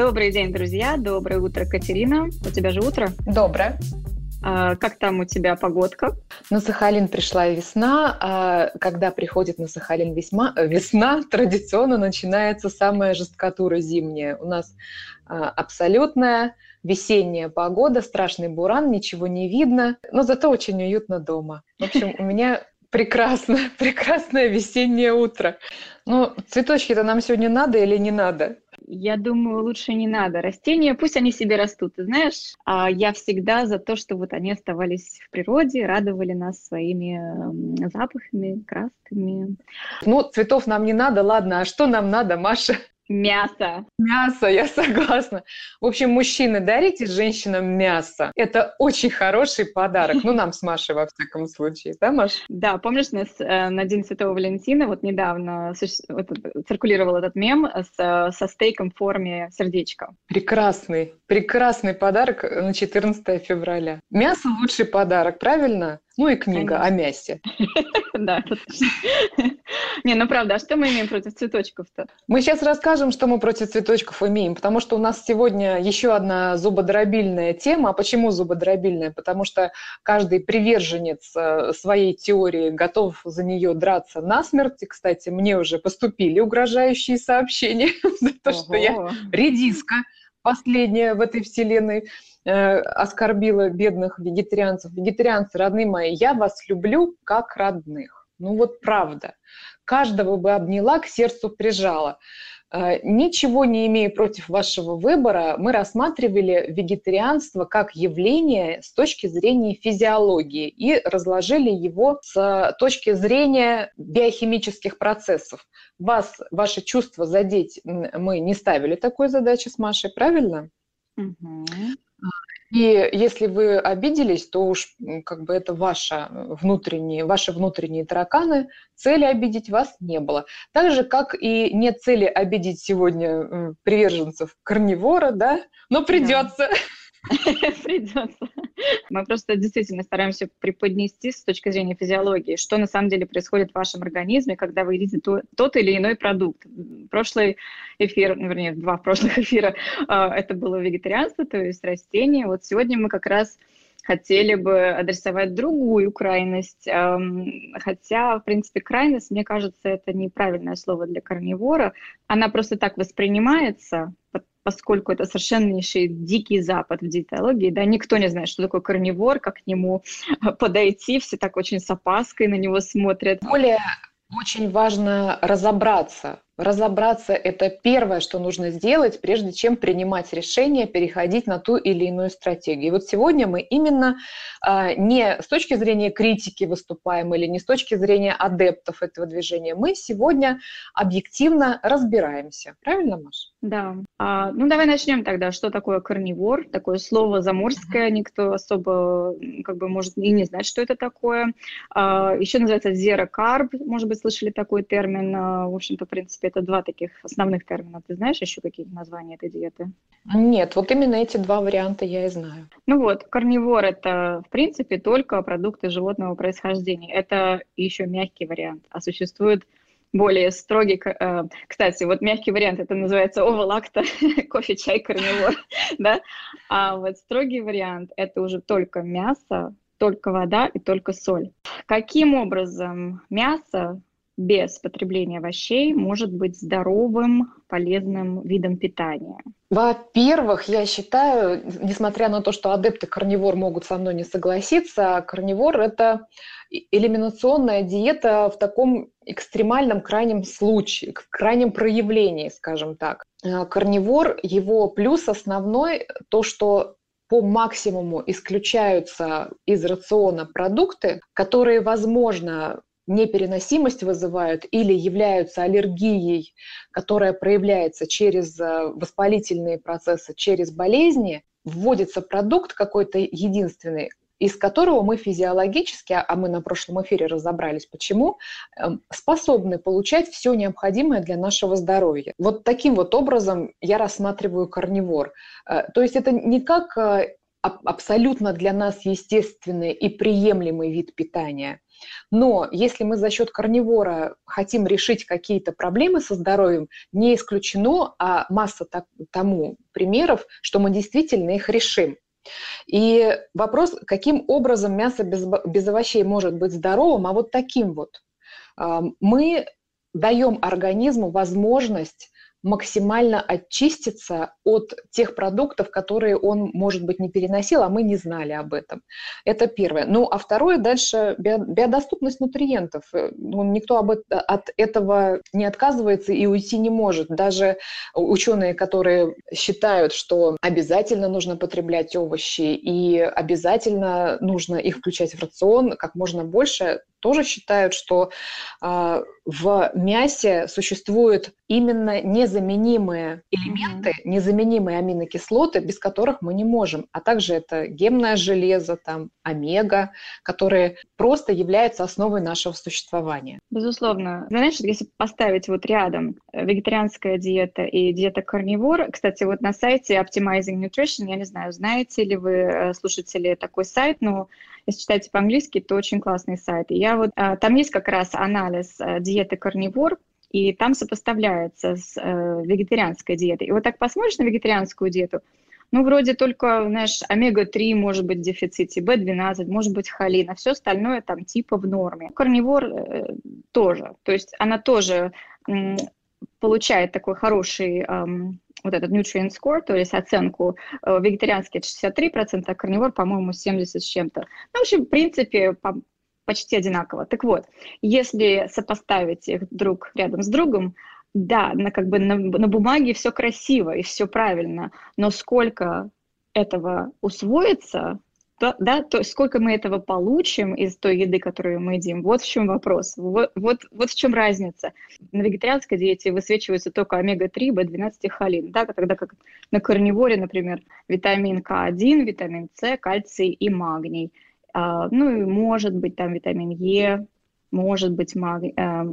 Добрый день, друзья. Доброе утро, Катерина. У тебя же утро? Доброе. А, как там у тебя погодка? На Сахалин пришла весна, а когда приходит на Сахалин весьма, э, весна, традиционно начинается самая жесткатура зимняя. У нас а, абсолютная весенняя погода, страшный буран, ничего не видно, но зато очень уютно дома. В общем, у меня прекрасное, прекрасное весеннее утро. Ну, цветочки-то нам сегодня надо или не надо? Я думаю, лучше не надо. Растения, пусть они себе растут. Ты знаешь, а я всегда за то, что вот они оставались в природе, радовали нас своими запахами, красками. Ну, цветов нам не надо, ладно, а что нам надо, Маша? Мясо. Мясо, я согласна. В общем, мужчины, дарите женщинам мясо. Это очень хороший подарок. Ну, нам с Машей, во всяком случае. Да, Маш? Да, помнишь, нас э, на День Святого Валентина вот недавно циркулировал этот мем с, со стейком в форме сердечка. Прекрасный, прекрасный подарок на 14 февраля. Мясо – лучший подарок, правильно? Ну и книга Конечно. о мясе. Да, Не, ну правда, а что мы имеем против цветочков-то? Мы сейчас расскажем, что мы против цветочков имеем, потому что у нас сегодня еще одна зубодробильная тема. А почему зубодробильная? Потому что каждый приверженец э, своей теории готов за нее драться насмерть. И, кстати, мне уже поступили угрожающие сообщения за то, что я редиска последняя в этой вселенной. Э, оскорбила бедных вегетарианцев. Вегетарианцы, родные мои, я вас люблю как родных. Ну вот правда. Каждого бы обняла, к сердцу прижала. Э, ничего не имея против вашего выбора, мы рассматривали вегетарианство как явление с точки зрения физиологии и разложили его с точки зрения биохимических процессов. Вас, ваши чувства задеть мы не ставили такой задачи с Машей, правильно? Угу. И если вы обиделись, то уж как бы это ваша внутренние, ваши внутренние тараканы. Цели обидеть вас не было. Так же, как и нет цели обидеть сегодня приверженцев карнивора, да, но придется. Да. Придется. Мы просто действительно стараемся преподнести с точки зрения физиологии, что на самом деле происходит в вашем организме, когда вы едите то, тот или иной продукт. Прошлый эфир, ну, вернее, два прошлых эфира, а, это было вегетарианство, то есть растения. Вот сегодня мы как раз хотели бы адресовать другую крайность, хотя, в принципе, крайность, мне кажется, это неправильное слово для карнивора, она просто так воспринимается, поскольку это совершеннейший дикий запад в диетологии, да, никто не знает, что такое карнивор, как к нему подойти, все так очень с опаской на него смотрят. Более очень важно разобраться, разобраться – это первое, что нужно сделать, прежде чем принимать решение переходить на ту или иную стратегию. И вот сегодня мы именно а, не с точки зрения критики выступаем или не с точки зрения адептов этого движения, мы сегодня объективно разбираемся. Правильно, Маша? Да. А, ну, давай начнем тогда. Что такое карнивор? Такое слово заморское, никто особо, как бы, может и не знать, что это такое. А, еще называется зерокарб, может быть, слышали такой термин. А, в общем-то, в принципе, это два таких основных термина. Ты знаешь еще какие названия этой диеты? Нет, вот именно эти два варианта я и знаю. Ну вот, карнивор – это, в принципе, только продукты животного происхождения. Это еще мягкий вариант. А существует более строгий. Э, кстати, вот мягкий вариант, это называется овалакта, кофе, чай, карнивор, да? А вот строгий вариант, это уже только мясо, только вода и только соль. Каким образом мясо без потребления овощей может быть здоровым, полезным видом питания? Во-первых, я считаю, несмотря на то, что адепты карнивор могут со мной не согласиться, карнивор – это элиминационная диета в таком экстремальном крайнем случае, в крайнем проявлении, скажем так. Э, карнивор, его плюс основной – то, что по максимуму исключаются из рациона продукты, которые, возможно, непереносимость вызывают или являются аллергией, которая проявляется через э, воспалительные процессы, через болезни, вводится продукт какой-то единственный, из которого мы физиологически, а мы на прошлом эфире разобрались, почему, эм, способны получать все необходимое для нашего здоровья. Вот таким вот образом я рассматриваю карнивор. Э, то есть это не как э, абсолютно для нас естественный и приемлемый вид питания. Но если мы за счет карнивора хотим решить какие-то проблемы со здоровьем, не исключено, а масса тому примеров, что мы действительно их решим. И вопрос, каким образом мясо без, без овощей может быть здоровым, а вот таким вот. Мы даем организму возможность максимально очиститься от тех продуктов, которые он, может быть, не переносил, а мы не знали об этом. Это первое. Ну, а второе дальше биодоступность нутриентов. Э, ну, никто об, от этого не отказывается и уйти не может. Даже ученые, которые считают, что обязательно нужно потреблять овощи и обязательно нужно их включать в рацион как можно больше, тоже считают, что э, в мясе существуют именно незаменимые элементы, mm-hmm. незаменимые аминокислоты, без которых мы не можем. А также это гемное железо, там, омега, которые просто являются основой нашего существования. Безусловно. Знаешь, если поставить вот рядом э, вегетарианская диета и диета карнивор, кстати, вот на сайте Optimizing Nutrition, я не знаю, знаете ли вы, э, слушатели, такой сайт, но если читаете по-английски, то очень классный сайт. И я вот, а, там есть как раз анализ э, диеты карнивор, и там сопоставляется с э, вегетарианской диетой. И вот так посмотришь на вегетарианскую диету, ну, вроде только, знаешь, омега-3 может быть в дефиците, B12, может быть холин, а все остальное там типа в норме. Карнивор э, тоже, то есть она тоже м, получает такой хороший эм, вот этот nutrient score, то есть оценку, э, вегетарианский это 63%, а карнивор, по-моему, 70 с чем-то. Ну, в общем, в принципе, по, почти одинаково. Так вот, если сопоставить их друг рядом с другом, да, на, как бы на, на бумаге все красиво и все правильно, но сколько этого усвоится, то, да, то сколько мы этого получим из той еды, которую мы едим, вот в чем вопрос, вот, вот, вот в чем разница. На вегетарианской диете высвечивается только омега-3, B12 и холин, да, тогда как на карниворе, например, витамин К1, витамин С, кальций и магний. А, ну и может быть там витамин Е, может быть маг, э,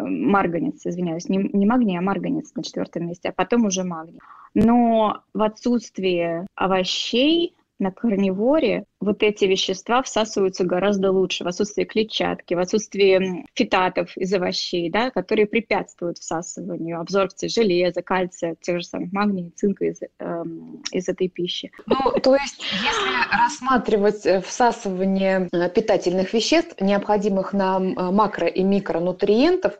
марганец, извиняюсь, не, не магний, а марганец на четвертом месте, а потом уже магний. Но в отсутствие овощей на карниворе вот эти вещества всасываются гораздо лучше в отсутствии клетчатки, в отсутствии фитатов из овощей, да, которые препятствуют всасыванию, абсорбции железа, кальция, тех же самых магния, цинка из, э, из этой пищи. Ну, то есть, если рассматривать э, всасывание э, питательных веществ, необходимых нам э, макро- и микронутриентов,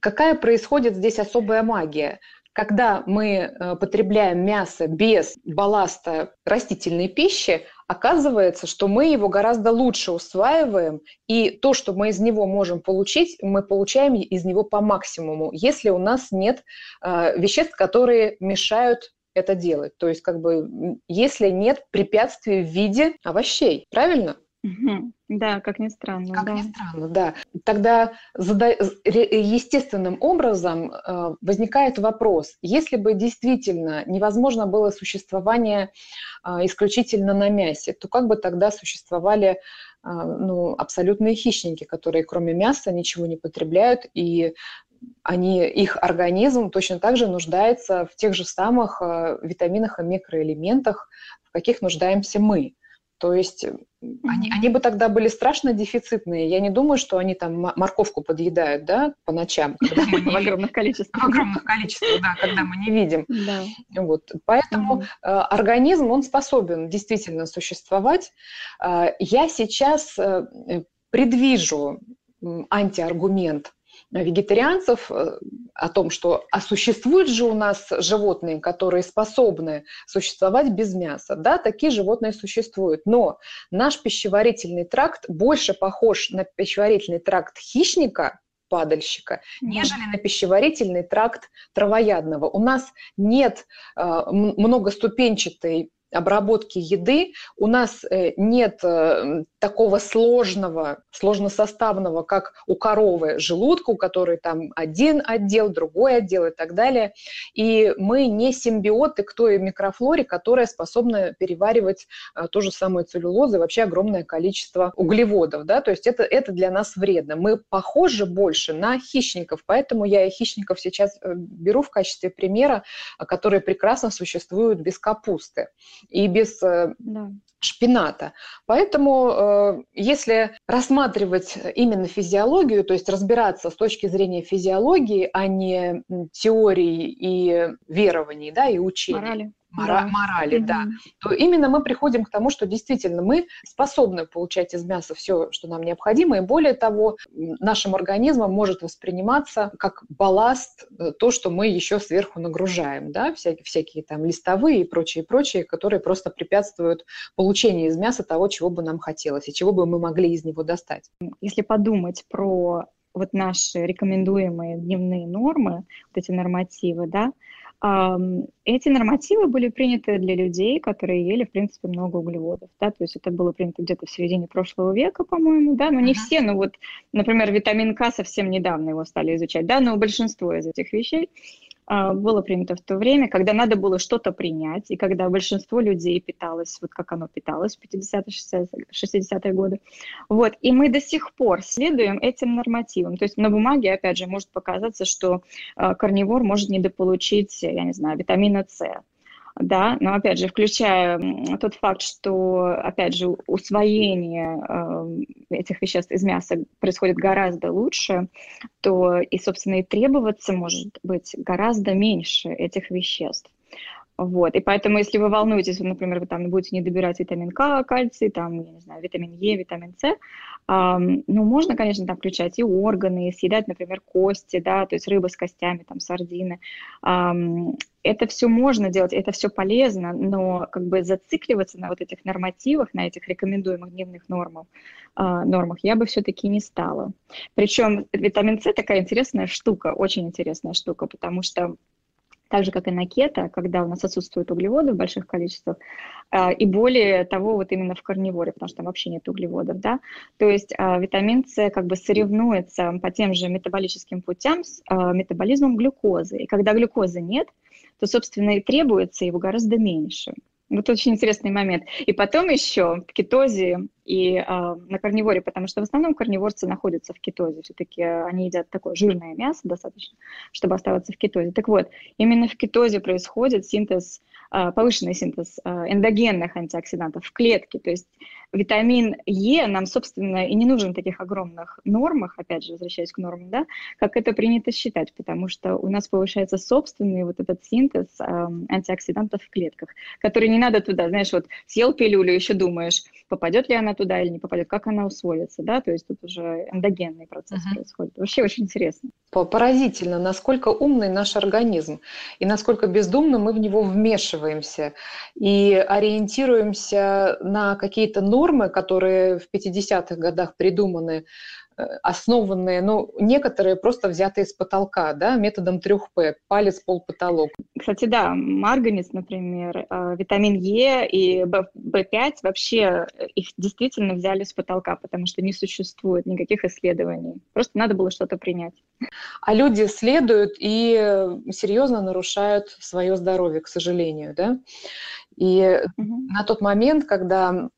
какая происходит здесь особая магия? Когда мы э, потребляем мясо без балласта растительной пищи, оказывается, что мы его гораздо лучше усваиваем, и то, что мы из него можем получить, мы получаем из него по максимуму, если у нас нет э, веществ, которые мешают это делать. То есть, как бы, если нет препятствий в виде овощей, правильно? Угу. Да, как ни странно. Как да. ни странно, да. Тогда естественным образом э, возникает вопрос, если бы действительно невозможно было существование э, исключительно на мясе, то как бы тогда существовали э, ну, абсолютные хищники, которые кроме мяса ничего не потребляют и они, их организм точно так же нуждается в тех же самых витаминах и микроэлементах, в каких нуждаемся мы. То есть они, они бы тогда были страшно дефицитные. Я не думаю, что они там морковку подъедают, да, по ночам. В огромных количествах. В огромных количествах, да, когда мы не видим. Вот. Поэтому э, организм, он способен действительно существовать. Э, я сейчас э, предвижу антиаргумент вегетарианцев э, о том, что а существуют же у нас животные, которые способны существовать без мяса. Да, такие животные существуют, но наш пищеварительный тракт больше похож на пищеварительный тракт хищника, падальщика, нежели на пищеварительный тракт травоядного. У нас нет э, многоступенчатой обработки еды, у нас э, нет такого сложного, сложносоставного, как у коровы желудка, у которой там один отдел, другой отдел и так далее. И мы не симбиоты к той микрофлоре, которая способна переваривать а, ту же самую целлюлозу и вообще огромное количество углеводов. Да? То есть это, это для нас вредно. Мы похожи больше на хищников, поэтому я и хищников сейчас э, беру в качестве примера, которые прекрасно существуют без капусты и без э, да шпината. Поэтому, э, если рассматривать именно физиологию, то есть разбираться с точки зрения физиологии, а не теории и верований, да, и учений, Морали мора- да. морали, mm-hmm. да, то именно мы приходим к тому, что действительно мы способны получать из мяса все, что нам необходимо, и более того, нашим организмом может восприниматься как балласт э, то, что мы еще сверху нагружаем, да, всякие, всякие там листовые и прочие, прочие, которые просто препятствуют получению из мяса того, чего бы нам хотелось и чего бы мы могли из него достать. Если подумать про вот наши рекомендуемые дневные нормы, вот эти нормативы, да, эти нормативы были приняты для людей, которые ели, в принципе, много углеводов, да, то есть это было принято где-то в середине прошлого века, по-моему, да, но не uh-huh. все, ну вот, например, витамин К совсем недавно его стали изучать, да, но большинство из этих вещей, было принято в то время, когда надо было что-то принять, и когда большинство людей питалось, вот как оно питалось в 50-е, 60-е годы. Вот. И мы до сих пор следуем этим нормативам. То есть на бумаге, опять же, может показаться, что а, корневор может недополучить, я не знаю, витамина С да, но опять же, включая тот факт, что, опять же, усвоение э, этих веществ из мяса происходит гораздо лучше, то и, собственно, и требоваться может быть гораздо меньше этих веществ. Вот, и поэтому, если вы волнуетесь, например, вы там будете не добирать витамин К, кальций, там, я не знаю, витамин Е, витамин С, эм, ну, можно, конечно, там включать и органы, съедать, например, кости, да, то есть рыба с костями, там, сардины. Эм, это все можно делать, это все полезно, но как бы зацикливаться на вот этих нормативах, на этих рекомендуемых дневных нормах, э, нормах я бы все-таки не стала. Причем витамин С такая интересная штука, очень интересная штука, потому что так же, как и на кето, когда у нас отсутствуют углеводы в больших количествах, а, и более того, вот именно в карниворе, потому что там вообще нет углеводов, да, то есть а, витамин С как бы соревнуется по тем же метаболическим путям с а, метаболизмом глюкозы, и когда глюкозы нет, то, собственно, и требуется его гораздо меньше. Вот очень интересный момент. И потом еще в кетозе и э, на карниворе, потому что в основном карниворцы находятся в кетозе, все-таки они едят такое жирное мясо достаточно, чтобы оставаться в кетозе. Так вот, именно в кетозе происходит синтез, повышенный синтез э, эндогенных антиоксидантов в клетке, то есть витамин Е нам, собственно, и не нужен в таких огромных нормах, опять же, возвращаясь к нормам, да, как это принято считать, потому что у нас повышается собственный вот этот синтез э, антиоксидантов в клетках, который не надо туда, знаешь, вот съел пилюлю, еще думаешь, попадет ли она туда или не попадет, как она усвоится, да, то есть тут уже эндогенный процесс uh-huh. происходит. Вообще очень интересно. Поразительно, насколько умный наш организм и насколько бездумно мы в него вмешиваемся и ориентируемся на какие-то нормы, которые в 50-х годах придуманы основанные, ну, некоторые просто взяты из потолка, да, методом 3П, палец, пол, потолок. Кстати, да, марганец, например, э, витамин Е и В5 вообще э, их действительно взяли с потолка, потому что не существует никаких исследований. Просто надо было что-то принять. А люди следуют и серьезно нарушают свое здоровье, к сожалению, да. И угу. на тот момент, когда Э,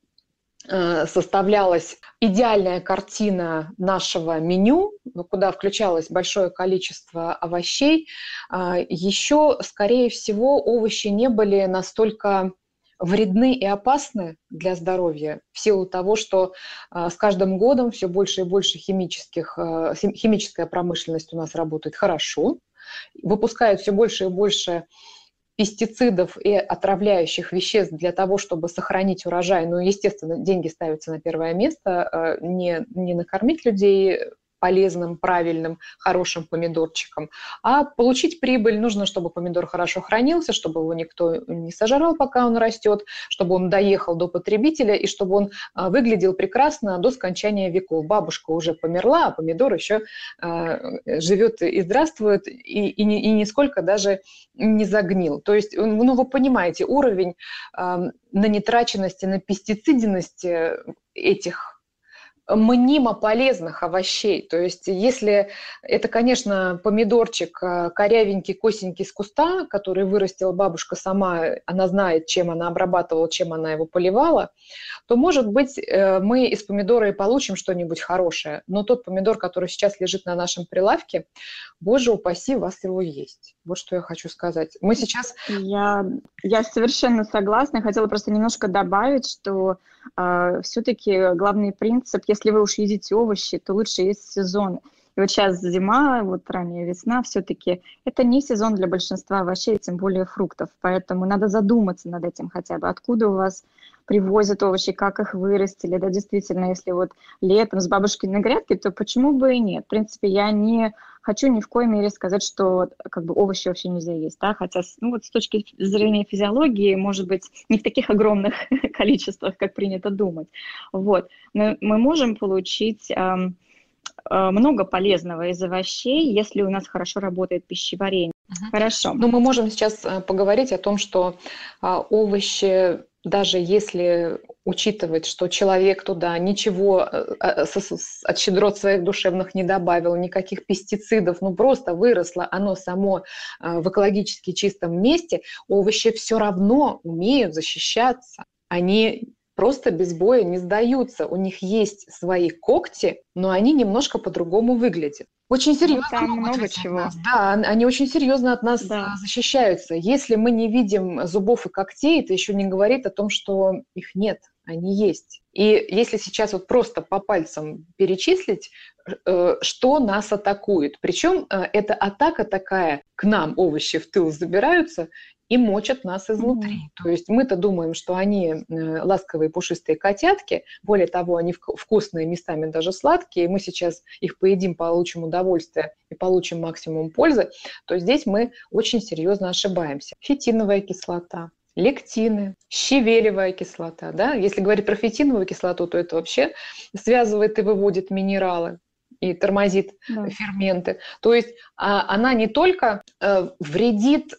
составлялась идеальная картина нашего меню, ну, куда включалось большое количество овощей, а, еще, скорее всего, овощи не были настолько вредны и опасны для здоровья в силу того, что а, с каждым годом все больше и больше химических, а, химическая промышленность у нас работает хорошо, выпускает все больше и больше пестицидов и отравляющих веществ для того, чтобы сохранить урожай, ну, естественно, деньги ставятся на первое место, э, не, не накормить людей полезным, правильным, хорошим помидорчиком. А получить прибыль нужно, чтобы помидор хорошо хранился, чтобы его никто не сожрал, пока он растет, чтобы он доехал до потребителя и чтобы он а, выглядел прекрасно до скончания веков. Бабушка уже померла, а помидор еще а, живет и здравствует, и, и, и нисколько даже не загнил. То есть, ну, вы понимаете, уровень а, на нетраченности, на пестициденности этих мнимо полезных овощей. То есть если это, конечно, помидорчик э, корявенький, косенький с куста, который вырастила бабушка сама, она знает, чем она обрабатывала, чем она его поливала, то, может быть, э, мы из помидора и получим что-нибудь хорошее. Но тот помидор, который сейчас лежит на нашем прилавке, боже упаси, вас его есть. Вот что я хочу сказать. Мы сейчас... Я, я совершенно согласна. Хотела просто немножко добавить, что все-таки главный принцип, если вы уж едите овощи, то лучше есть сезон. И вот сейчас зима, вот ранняя весна, все-таки это не сезон для большинства овощей, тем более фруктов. Поэтому надо задуматься над этим хотя бы. Откуда у вас привозят овощи, как их вырастили. Да, действительно, если вот летом с бабушкиной грядки, то почему бы и нет? В принципе, я не хочу ни в коей мере сказать, что как бы овощи вообще нельзя есть, да, хотя ну, вот с точки зрения физиологии, может быть, не в таких огромных количествах, как принято думать. Вот. Но мы можем получить эм, э, много полезного из овощей, если у нас хорошо работает пищеварение. Хорошо. Ну, мы можем сейчас э, поговорить о том, что а, овощи даже если учитывать, что человек туда ничего э, э, от щедрот своих душевных не добавил, никаких пестицидов, ну просто выросло оно само э, в экологически чистом месте, овощи все равно умеют защищаться. Они просто без боя не сдаются. У них есть свои когти, но они немножко по-другому выглядят. Очень серьезно ну, много чего. Нас. Да, они очень серьезно от нас да. защищаются. Если мы не видим зубов и когтей, это еще не говорит о том, что их нет, они есть. И если сейчас вот просто по пальцам перечислить, э, что нас атакует, причем э, эта атака такая, к нам овощи в тыл забираются, и мочат нас изнутри. Mm-hmm. То есть мы-то думаем, что они э, ласковые пушистые котятки, более того, они вкусные, местами даже сладкие, и мы сейчас их поедим, получим удовольствие и получим максимум пользы, то здесь мы очень серьезно ошибаемся. Фитиновая кислота, лектины, щавелевая кислота. Да? Если говорить про фитиновую кислоту, то это вообще связывает и выводит минералы и тормозит да. ферменты. То есть а, она не только э, вредит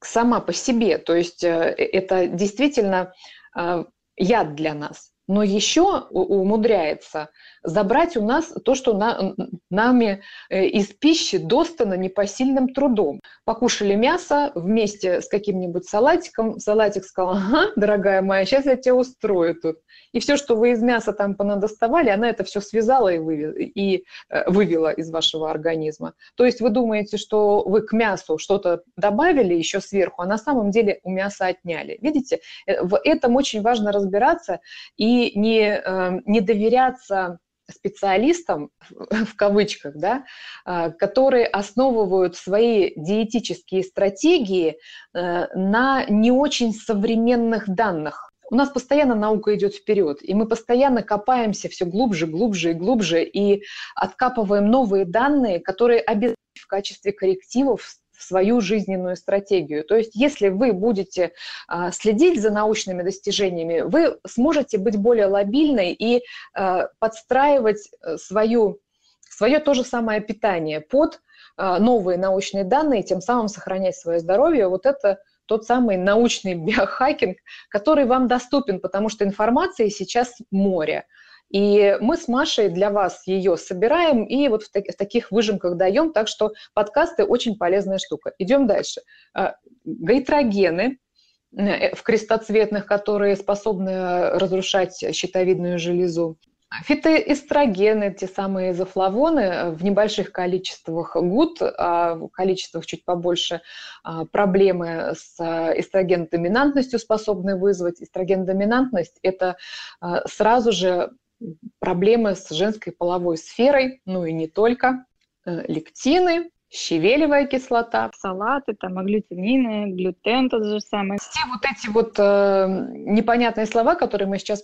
сама по себе. То есть э, это действительно э, яд для нас. Но еще умудряется забрать у нас то, что на, нами э, из пищи достано непосильным трудом. Покушали мясо вместе с каким-нибудь салатиком, салатик сказал, ага, дорогая моя, сейчас я тебя устрою тут. И все, что вы из мяса там понадоставали, она это все связала и, вывела, и э, вывела из вашего организма. То есть вы думаете, что вы к мясу что-то добавили еще сверху, а на самом деле у мяса отняли. Видите, э, в этом очень важно разбираться и не, э, не доверяться специалистам, в кавычках, да, которые основывают свои диетические стратегии на не очень современных данных. У нас постоянно наука идет вперед, и мы постоянно копаемся все глубже, глубже и глубже, и откапываем новые данные, которые обязательно в качестве коррективов в свою жизненную стратегию. То есть если вы будете а, следить за научными достижениями, вы сможете быть более лобильной и а, подстраивать э, свою, свое то же самое питание под а, новые научные данные, тем самым сохранять свое здоровье. Вот это тот самый научный биохакинг, который вам доступен, потому что информации сейчас море. И мы с Машей для вас ее собираем и вот в, так, в таких выжимках даем, так что подкасты очень полезная штука. Идем дальше. А, гайтрогены э, в крестоцветных, которые способны разрушать щитовидную железу. Фитоэстрогены, те самые изофлавоны э, в небольших количествах гуд, а в количествах чуть побольше а, проблемы с э, эстрогенодоминантностью способны вызвать. Эстрогенодоминантность – это сразу же проблемы с женской половой сферой, ну и не только. Э, лектины, щавелевая кислота. Салаты, там, аглютинины, глютен тот же самый. Все вот эти вот э, непонятные слова, которые мы сейчас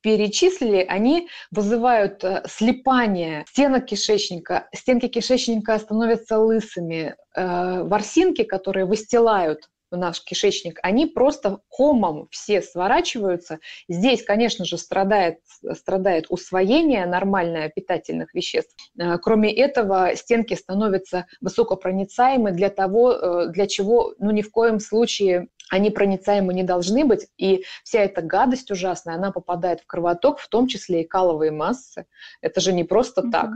перечислили, они вызывают э, слипание стенок кишечника. Стенки кишечника становятся лысыми. Э, ворсинки, которые выстилают в наш кишечник, они просто комом все сворачиваются. Здесь, конечно же, страдает, страдает усвоение нормальное питательных веществ. Э, кроме этого, стенки становятся высокопроницаемы для того, э, для чего ну, ни в коем случае они проницаемы не должны быть, и вся эта гадость ужасная, она попадает в кровоток, в том числе и каловые массы. Это же не просто mm-hmm. так.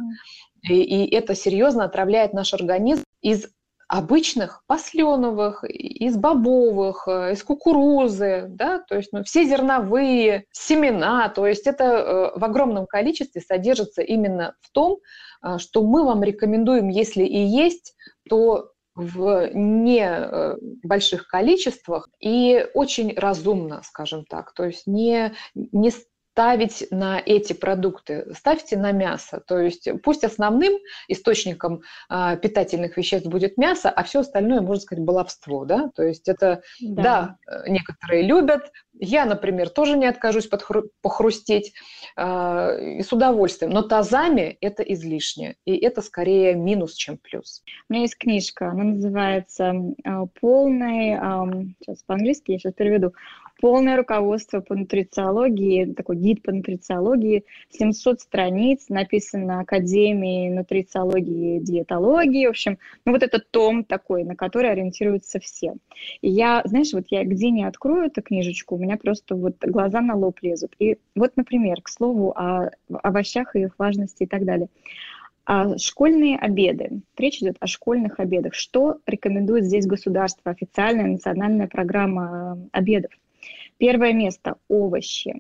И, и это серьезно отравляет наш организм из обычных посленовых, из бобовых, э, из кукурузы, да, то есть ну, все зерновые, семена, то есть это э, в огромном количестве содержится именно в том, э, что мы вам рекомендуем, если и есть, то в небольших количествах и очень разумно, скажем так. То есть не, не ставить на эти продукты, ставьте на мясо. То есть пусть основным источником а, питательных веществ будет мясо, а все остальное, можно сказать, баловство. Да? То есть это, да. да, э, некоторые любят. Я, например, тоже не откажусь подхру- похрустеть э, и с удовольствием. Но тазами это излишне. И это скорее минус, чем плюс. У меня есть книжка, она называется «Полный...» Сейчас по-английски я сейчас переведу полное руководство по нутрициологии, такой гид по нутрициологии, 700 страниц, написано Академией нутрициологии и диетологии, в общем, ну вот этот том такой, на который ориентируются все. И я, знаешь, вот я где не открою эту книжечку, у меня просто вот глаза на лоб лезут. И вот, например, к слову о овощах и их важности и так далее. А школьные обеды. Речь идет о школьных обедах. Что рекомендует здесь государство, официальная национальная программа э, обедов? Первое место – овощи.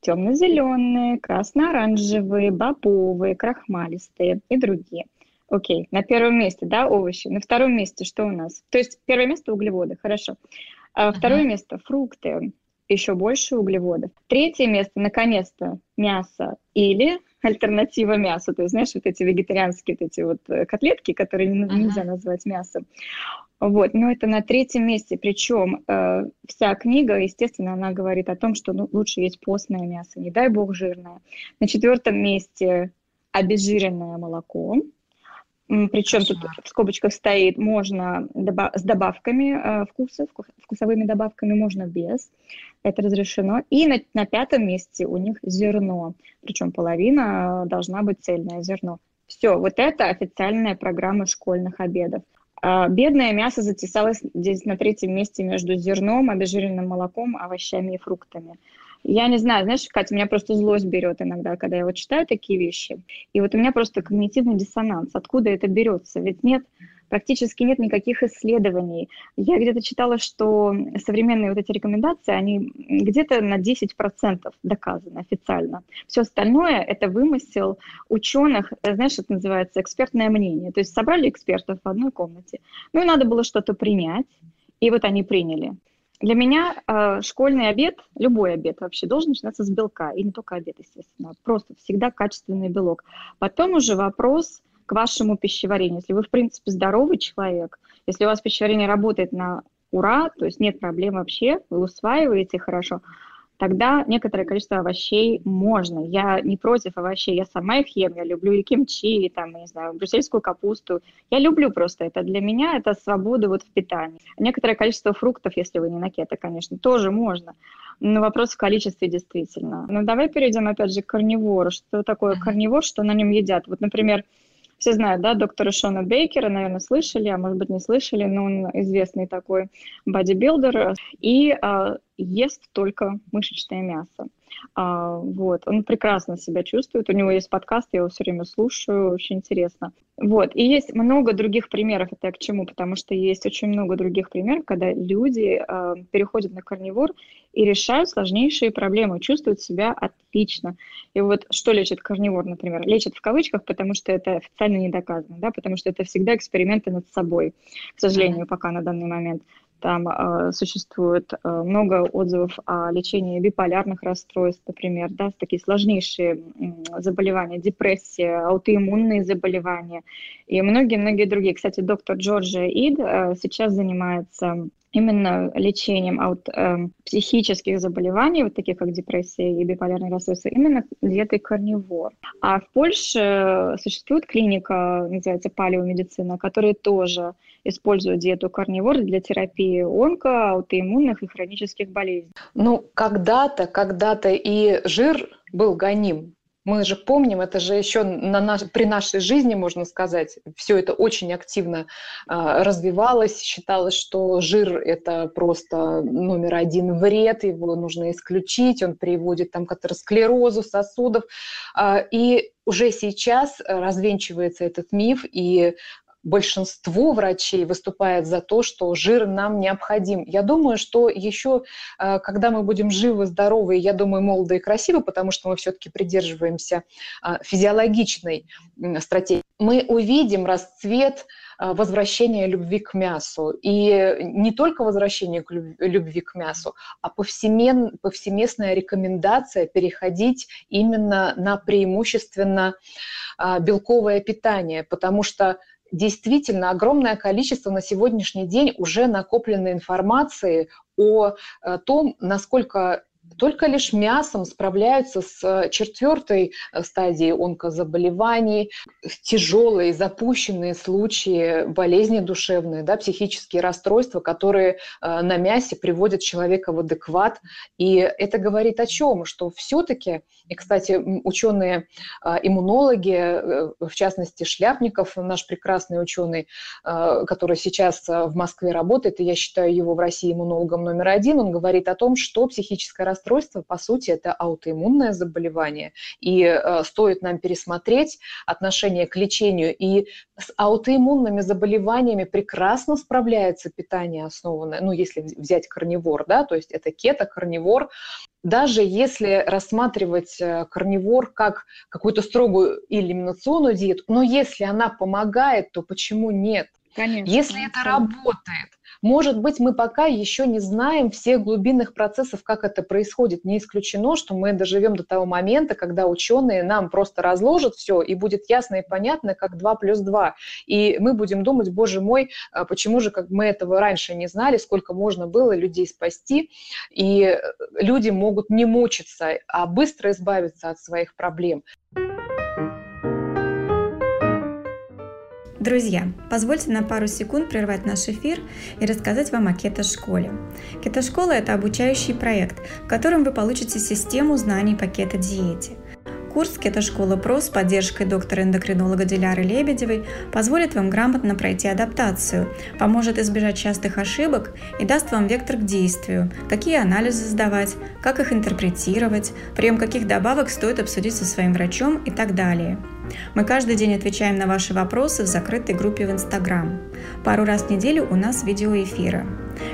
Темно-зеленые, красно-оранжевые, бобовые, крахмалистые и другие. Окей, на первом месте, да, овощи. На втором месте что у нас? То есть первое место – углеводы, хорошо. А второе uh-huh. место – фрукты, еще больше углеводов. Третье место, наконец-то, мясо или альтернатива мясу. То есть, знаешь, вот эти вегетарианские вот эти вот э, котлетки, которые нельзя uh-huh. назвать мясом. Вот, но это на третьем месте. Причем э, вся книга, естественно, она говорит о том, что ну, лучше есть постное мясо, не дай бог жирное. На четвертом месте обезжиренное молоко. Причем тут в скобочках стоит, можно доба- с добавками э, вкуса, вкусовыми добавками, можно без. Это разрешено. И на, на пятом месте у них зерно. Причем половина э, должна быть цельное зерно. Все, вот это официальная программа школьных обедов. А, бедное мясо затесалось здесь на третьем месте между зерном, обезжиренным молоком, овощами и фруктами. Я не знаю, знаешь, Катя, меня просто злость берет иногда, когда я вот читаю такие вещи. И вот у меня просто когнитивный диссонанс. Откуда это берется? Ведь нет практически нет никаких исследований. Я где-то читала, что современные вот эти рекомендации, они где-то на 10% доказаны официально. Все остальное – это вымысел ученых, знаешь, это называется экспертное мнение. То есть собрали экспертов в одной комнате, ну и надо было что-то принять, и вот они приняли. Для меня э, школьный обед, любой обед вообще должен начинаться с белка, и не только обед, естественно, просто всегда качественный белок. Потом уже вопрос к вашему пищеварению. Если вы, в принципе, здоровый человек, если у вас пищеварение работает на ура, то есть нет проблем вообще, вы усваиваете хорошо, тогда некоторое количество овощей можно. Я не против овощей, я сама их ем, я люблю и кимчи, и там, не знаю, брюссельскую капусту. Я люблю просто это. Для меня это свобода вот в питании. Некоторое количество фруктов, если вы не на кето, конечно, тоже можно. Но вопрос в количестве действительно. Но давай перейдем опять же к карнивору. Что такое карнивор, что на нем едят? Вот, например, все знают, да, доктора Шона Бейкера, наверное, слышали, а может быть не слышали, но он известный такой бодибилдер и а, ест только мышечное мясо. А, вот, он прекрасно себя чувствует, у него есть подкаст, я его все время слушаю, очень интересно. Вот, и есть много других примеров, это к чему, потому что есть очень много других примеров, когда люди э, переходят на карнивор и решают сложнейшие проблемы, чувствуют себя отлично. И вот что лечит карнивор, например? Лечит в кавычках, потому что это официально не доказано, да, потому что это всегда эксперименты над собой, к сожалению, пока на данный момент. Там э, существует э, много отзывов о лечении биполярных расстройств, например, да, такие сложнейшие э, заболевания, депрессия, аутоиммунные заболевания и многие-многие другие. Кстати, доктор Джорджия Ид э, сейчас занимается именно лечением от э, психических заболеваний, вот таких как депрессия и биполярное расстройство, именно диетой карнивор. А в Польше существует клиника, называется палеомедицина, которая тоже используют диету карнивор для терапии онко, аутоиммунных и хронических болезней. Ну, когда-то, когда-то и жир был гоним мы же помним, это же еще на наш, при нашей жизни, можно сказать, все это очень активно э, развивалось. Считалось, что жир – это просто номер один вред, его нужно исключить, он приводит там, к атеросклерозу сосудов. Э, и уже сейчас развенчивается этот миф, и большинство врачей выступает за то, что жир нам необходим. Я думаю, что еще, э, когда мы будем живы, здоровы, я думаю, молоды и красивы, потому что мы все-таки придерживаемся э, физиологичной стратегии, мы увидим расцвет э, возвращения любви к мясу. И не только возвращение к любви к мясу, а повсемен, повсеместная рекомендация переходить именно на преимущественно белковое питание, потому что действительно огромное количество на сегодняшний день уже накопленной информации о э, том, насколько только лишь мясом справляются с э, четвертой э, стадией онкозаболеваний, тяжелые запущенные случаи болезни душевные, да, психические расстройства, которые э, на мясе приводят человека в адекват. И это говорит о чем? Что все-таки, и, кстати, ученые-иммунологи, в частности, Шляпников, наш прекрасный ученый, который сейчас в Москве работает, и я считаю его в России иммунологом номер один, он говорит о том, что психическое расстройство расстройство, по сути, это аутоиммунное заболевание, и э, стоит нам пересмотреть отношение к лечению. И с аутоиммунными заболеваниями прекрасно справляется питание основанное, ну, если взять карнивор, да, то есть это кето-карнивор, даже если рассматривать э, карнивор как какую-то строгую элиминационную диету, но если она помогает, то почему нет? Конечно. Если это работает, может быть, мы пока еще не знаем всех глубинных процессов, как это происходит. Не исключено, что мы доживем до того момента, когда ученые нам просто разложат все, и будет ясно и понятно, как 2 плюс 2. И мы будем думать, боже мой, а почему же как мы этого раньше не знали, сколько можно было людей спасти, и люди могут не мучиться, а быстро избавиться от своих проблем. Друзья, позвольте на пару секунд прервать наш эфир и рассказать вам о кето-школе. Кето-школа – это обучающий проект, в котором вы получите систему знаний по кето-диете – Курс «Кето-школа ПРО» с поддержкой доктора-эндокринолога Диляры Лебедевой позволит вам грамотно пройти адаптацию, поможет избежать частых ошибок и даст вам вектор к действию, какие анализы сдавать, как их интерпретировать, прием каких добавок стоит обсудить со своим врачом и так далее. Мы каждый день отвечаем на ваши вопросы в закрытой группе в Инстаграм. Пару раз в неделю у нас видеоэфиры.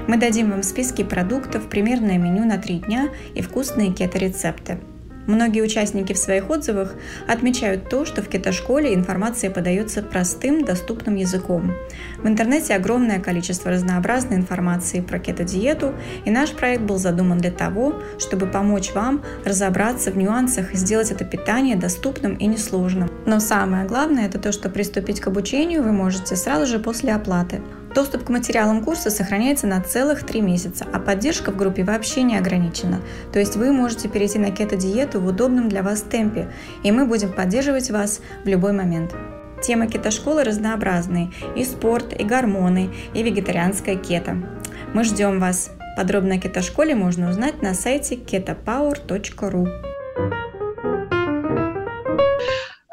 Мы дадим вам списки продуктов, примерное меню на три дня и вкусные кето-рецепты. Многие участники в своих отзывах отмечают то, что в кетошколе информация подается простым, доступным языком. В интернете огромное количество разнообразной информации про кето-диету, и наш проект был задуман для того, чтобы помочь вам разобраться в нюансах и сделать это питание доступным и несложным. Но самое главное – это то, что приступить к обучению вы можете сразу же после оплаты. Доступ к материалам курса сохраняется на целых три месяца, а поддержка в группе вообще не ограничена. То есть вы можете перейти на кето-диету в удобном для вас темпе, и мы будем поддерживать вас в любой момент. Темы кето-школы разнообразные – и спорт, и гормоны, и вегетарианская кето. Мы ждем вас. Подробно о кето-школе можно узнать на сайте ketopower.ru.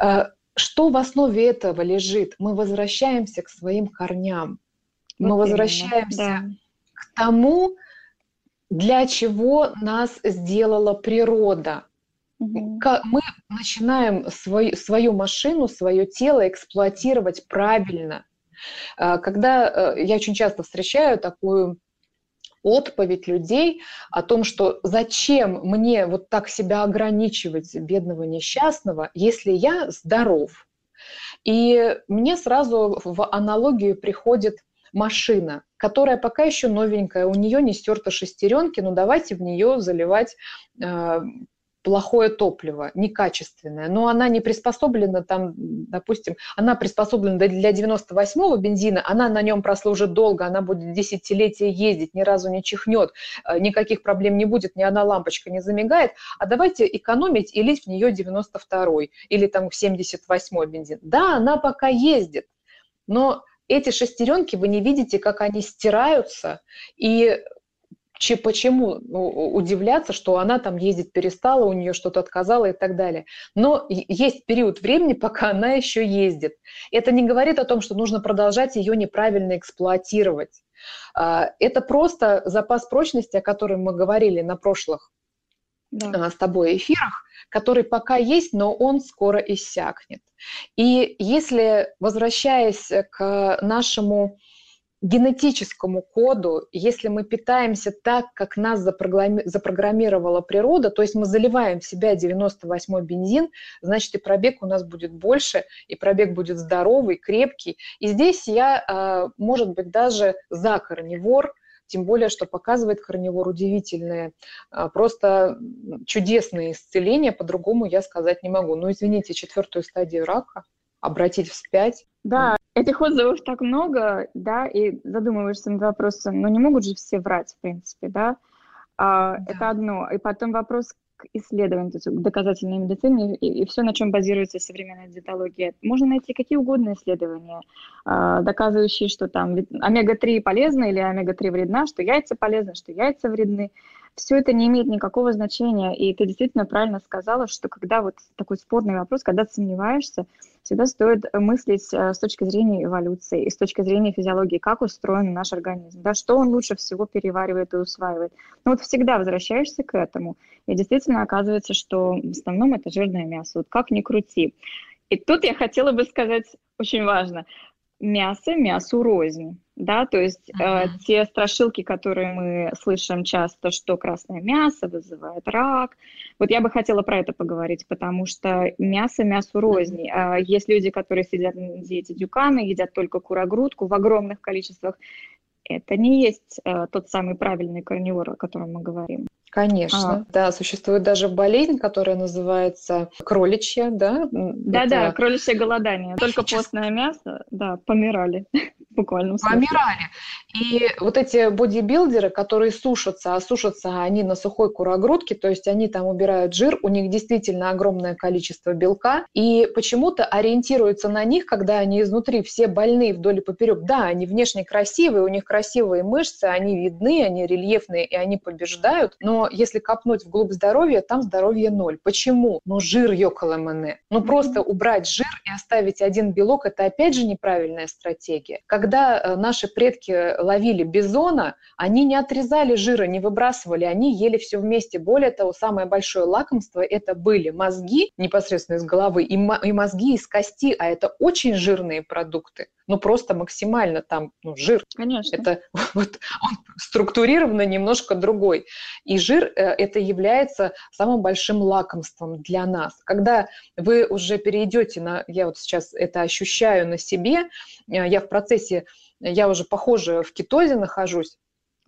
Э, что в основе этого лежит? Мы возвращаемся к своим корням. Мы возвращаемся да. к тому, для чего нас сделала природа. Угу. Мы начинаем свой, свою машину, свое тело эксплуатировать правильно. А, когда э, я очень часто встречаю такую отповедь людей о том, что зачем мне вот так себя ограничивать, бедного несчастного, если я здоров. И мне сразу в аналогию приходит машина, которая пока еще новенькая, у нее не стерты шестеренки, но давайте в нее заливать э, плохое топливо, некачественное, но она не приспособлена там, допустим, она приспособлена для 98-го бензина, она на нем прослужит долго, она будет десятилетия ездить, ни разу не чихнет, э, никаких проблем не будет, ни одна лампочка не замигает, а давайте экономить и лить в нее 92-й или там 78-й бензин. Да, она пока ездит, но эти шестеренки вы не видите, как они стираются, и почему ну, удивляться, что она там ездить перестала, у нее что-то отказало и так далее. Но есть период времени, пока она еще ездит. Это не говорит о том, что нужно продолжать ее неправильно эксплуатировать. А, это просто запас прочности, о котором мы говорили на прошлых да. А, с тобой эфирах, который пока есть, но он скоро иссякнет. И если, возвращаясь к нашему генетическому коду, если мы питаемся так, как нас запрограммировала природа, то есть мы заливаем в себя 98-й бензин, значит и пробег у нас будет больше, и пробег будет здоровый, крепкий. И здесь я, а, может быть, даже за корневор, тем более, что показывает корневор удивительное, а, просто чудесное исцеление, по-другому я сказать не могу. Ну, извините, четвертую стадию рака обратить вспять. Да, этих отзывов так много, да, и задумываешься над вопросом, ну не могут же все врать, в принципе, да? А, да. Это одно. И потом вопрос к то есть к доказательной медицине и, и все, на чем базируется современная диетология. Можно найти какие угодно исследования, а, доказывающие, что там омега-3 полезна или омега-3 вредна, что яйца полезны, что яйца вредны все это не имеет никакого значения. И ты действительно правильно сказала, что когда вот такой спорный вопрос, когда ты сомневаешься, всегда стоит мыслить э, с точки зрения эволюции и с точки зрения физиологии, как устроен наш организм, да, что он лучше всего переваривает и усваивает. Но вот всегда возвращаешься к этому, и действительно оказывается, что в основном это жирное мясо, вот как ни крути. И тут я хотела бы сказать очень важно, мясо мясу рознь да, то есть uh-huh. э, те страшилки, которые мы слышим часто, что красное мясо вызывает рак. Вот я бы хотела про это поговорить, потому что мясо мясу рознь. Uh-huh. Э, есть люди, которые сидят на диете дюкана, едят только курогрудку в огромных количествах. Это не есть э, тот самый правильный корневор, о котором мы говорим. Конечно, а. да, существует даже болезнь, которая называется кроличья, да? Да-да, Это... кроличье голодание. Только постное мясо, да, помирали буквально. Помирали. И вот эти бодибилдеры, которые сушатся, а сушатся они на сухой курогрудке, то есть они там убирают жир, у них действительно огромное количество белка, и почему-то ориентируются на них, когда они изнутри все больные вдоль и поперек. Да, они внешне красивые, у них красивые мышцы, они видны, они рельефные, и они побеждают, но если копнуть вглубь здоровья, там здоровье ноль. Почему? Ну, жир йоколэмэне. Ну, просто убрать жир и оставить один белок – это опять же неправильная стратегия. Когда э, наши предки ловили бизона, они не отрезали жира, не выбрасывали, они ели все вместе. Более того, самое большое лакомство – это были мозги непосредственно из головы и мозги из кости, а это очень жирные продукты ну просто максимально там ну, жир. Конечно. Это вот он структурированно немножко другой. И жир э, это является самым большим лакомством для нас. Когда вы уже перейдете на, я вот сейчас это ощущаю на себе, э, я в процессе, я уже похоже в кетозе нахожусь.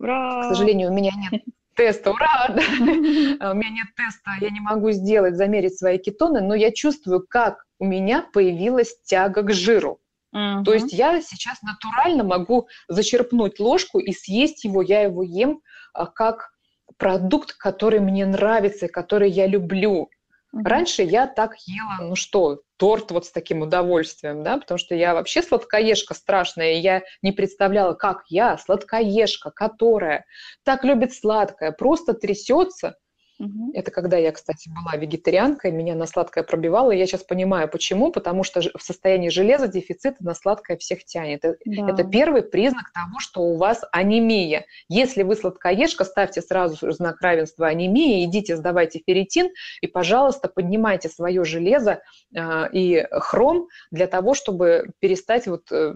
Ура! К сожалению, у меня нет теста, ура! У меня нет теста, я не могу сделать, замерить свои кетоны, но я чувствую, как у меня появилась тяга к жиру. Угу. То есть я сейчас натурально могу зачерпнуть ложку и съесть его, я его ем а, как продукт, который мне нравится, который я люблю. Угу. Раньше я так ела, ну что, торт вот с таким удовольствием, да, потому что я вообще сладкоежка страшная, и я не представляла, как я, сладкоежка, которая так любит сладкое, просто трясется, Угу. Это когда я, кстати, была вегетарианкой, меня на сладкое пробивало, я сейчас понимаю, почему, потому что в состоянии железа дефицита на сладкое всех тянет. Э, да. Это первый признак того, что у вас анемия. Если вы сладкоежка, ставьте сразу знак равенства анемии, идите, сдавайте ферритин, и, пожалуйста, поднимайте свое железо э, и хром для того, чтобы перестать вот, э,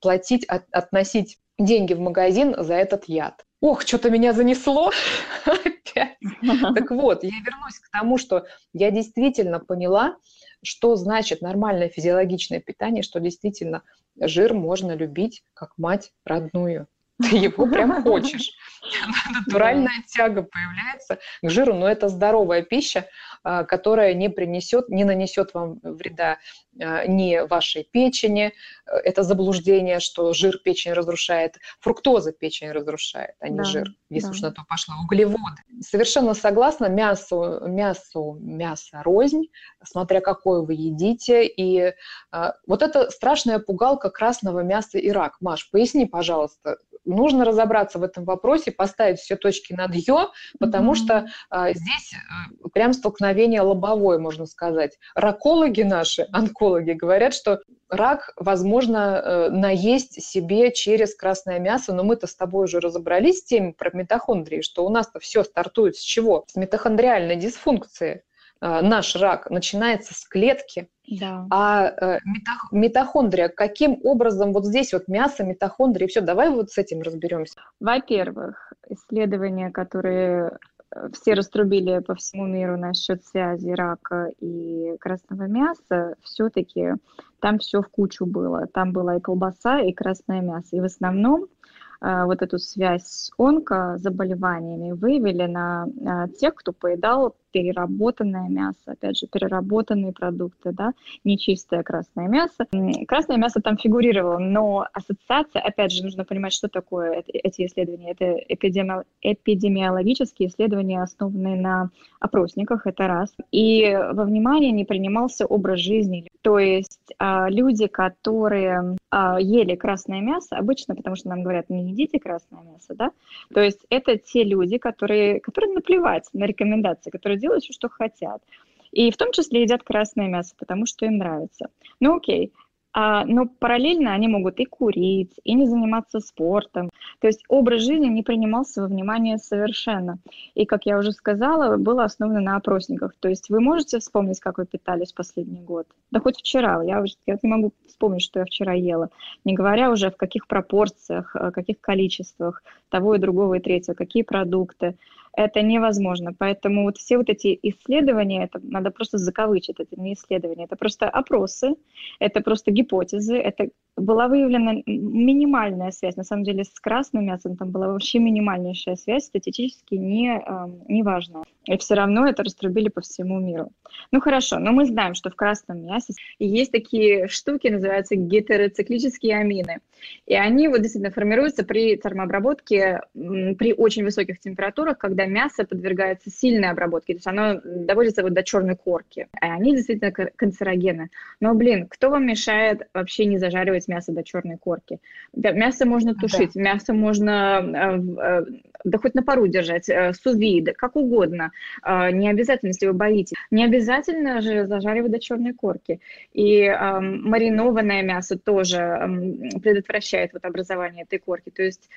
платить, от, относить деньги в магазин за этот яд. Ох, что-то меня занесло опять. Так вот, я вернусь к тому, что я действительно поняла, что значит нормальное физиологичное питание, что действительно жир можно любить как мать родную. ты его прям хочешь. Натуральная тяга появляется к жиру, но это здоровая пища, а, которая не принесет, не нанесет вам вреда а, ни вашей печени. Это заблуждение, что жир печень разрушает. Фруктоза печень разрушает, а не да, жир, если да. уж на то пошло. Углеводы. Совершенно согласна, мясо, мясо, мясо рознь, смотря какое вы едите. И а, вот это страшная пугалка красного мяса и рак. Маш, поясни, пожалуйста, нужно разобраться в этом вопросе, поставить все точки над «ё», потому mm-hmm. что а, здесь а, прям столкновение лобовое, можно сказать. Ракологи наши, онкологи, говорят, что рак возможно э, наесть себе через красное мясо, но мы-то с тобой уже разобрались с тем про митохондрии, что у нас-то все стартует с чего? С митохондриальной дисфункции. Э, наш рак начинается с клетки, да. А э, митохондрия, каким образом вот здесь вот мясо, митохондрии, все, давай вот с этим разберемся. Во-первых, исследования, которые э, все раструбили по всему миру насчет связи рака и красного мяса, все-таки там все в кучу было. Там была и колбаса, и красное мясо. И в основном э, вот эту связь с онкозаболеваниями выявили на э, тех, кто поедал переработанное мясо, опять же, переработанные продукты, да, нечистое красное мясо. Красное мясо там фигурировало, но ассоциация, опять же, нужно понимать, что такое эти исследования. Это эпидеми... эпидемиологические исследования, основанные на опросниках, это раз. И во внимание не принимался образ жизни. То есть а, люди, которые а, ели красное мясо, обычно, потому что нам говорят, не едите красное мясо, да, то есть это те люди, которые, которым наплевать на рекомендации, которые делают все, что хотят. И в том числе едят красное мясо, потому что им нравится. Ну окей, а, но параллельно они могут и курить, и не заниматься спортом. То есть образ жизни не принимался во внимание совершенно. И, как я уже сказала, было основано на опросниках. То есть вы можете вспомнить, как вы питались последний год? Да хоть вчера. Я, я не могу вспомнить, что я вчера ела. Не говоря уже в каких пропорциях, в каких количествах того и другого и третьего, какие продукты это невозможно. Поэтому вот все вот эти исследования, это надо просто закавычить, это не исследования, это просто опросы, это просто гипотезы, это была выявлена минимальная связь, на самом деле с красным мясом там была вообще минимальнейшая связь, статистически не, э, не важная. И все равно это раструбили по всему миру. Ну хорошо, но мы знаем, что в красном мясе есть такие штуки, называются гетероциклические амины. И они вот действительно формируются при термообработке при очень высоких температурах, когда мясо подвергается сильной обработке, то есть оно доводится вот до черной корки. И они действительно канцерогены. Но, блин, кто вам мешает вообще не зажаривать мясо до черной корки? Мясо можно тушить, да. мясо можно э, э, да хоть на пару держать, э, суви, да как угодно. Не обязательно, если вы боитесь. Не обязательно же зажаривать до черной корки. И э, маринованное мясо тоже э, предотвращает вот образование этой корки. То есть,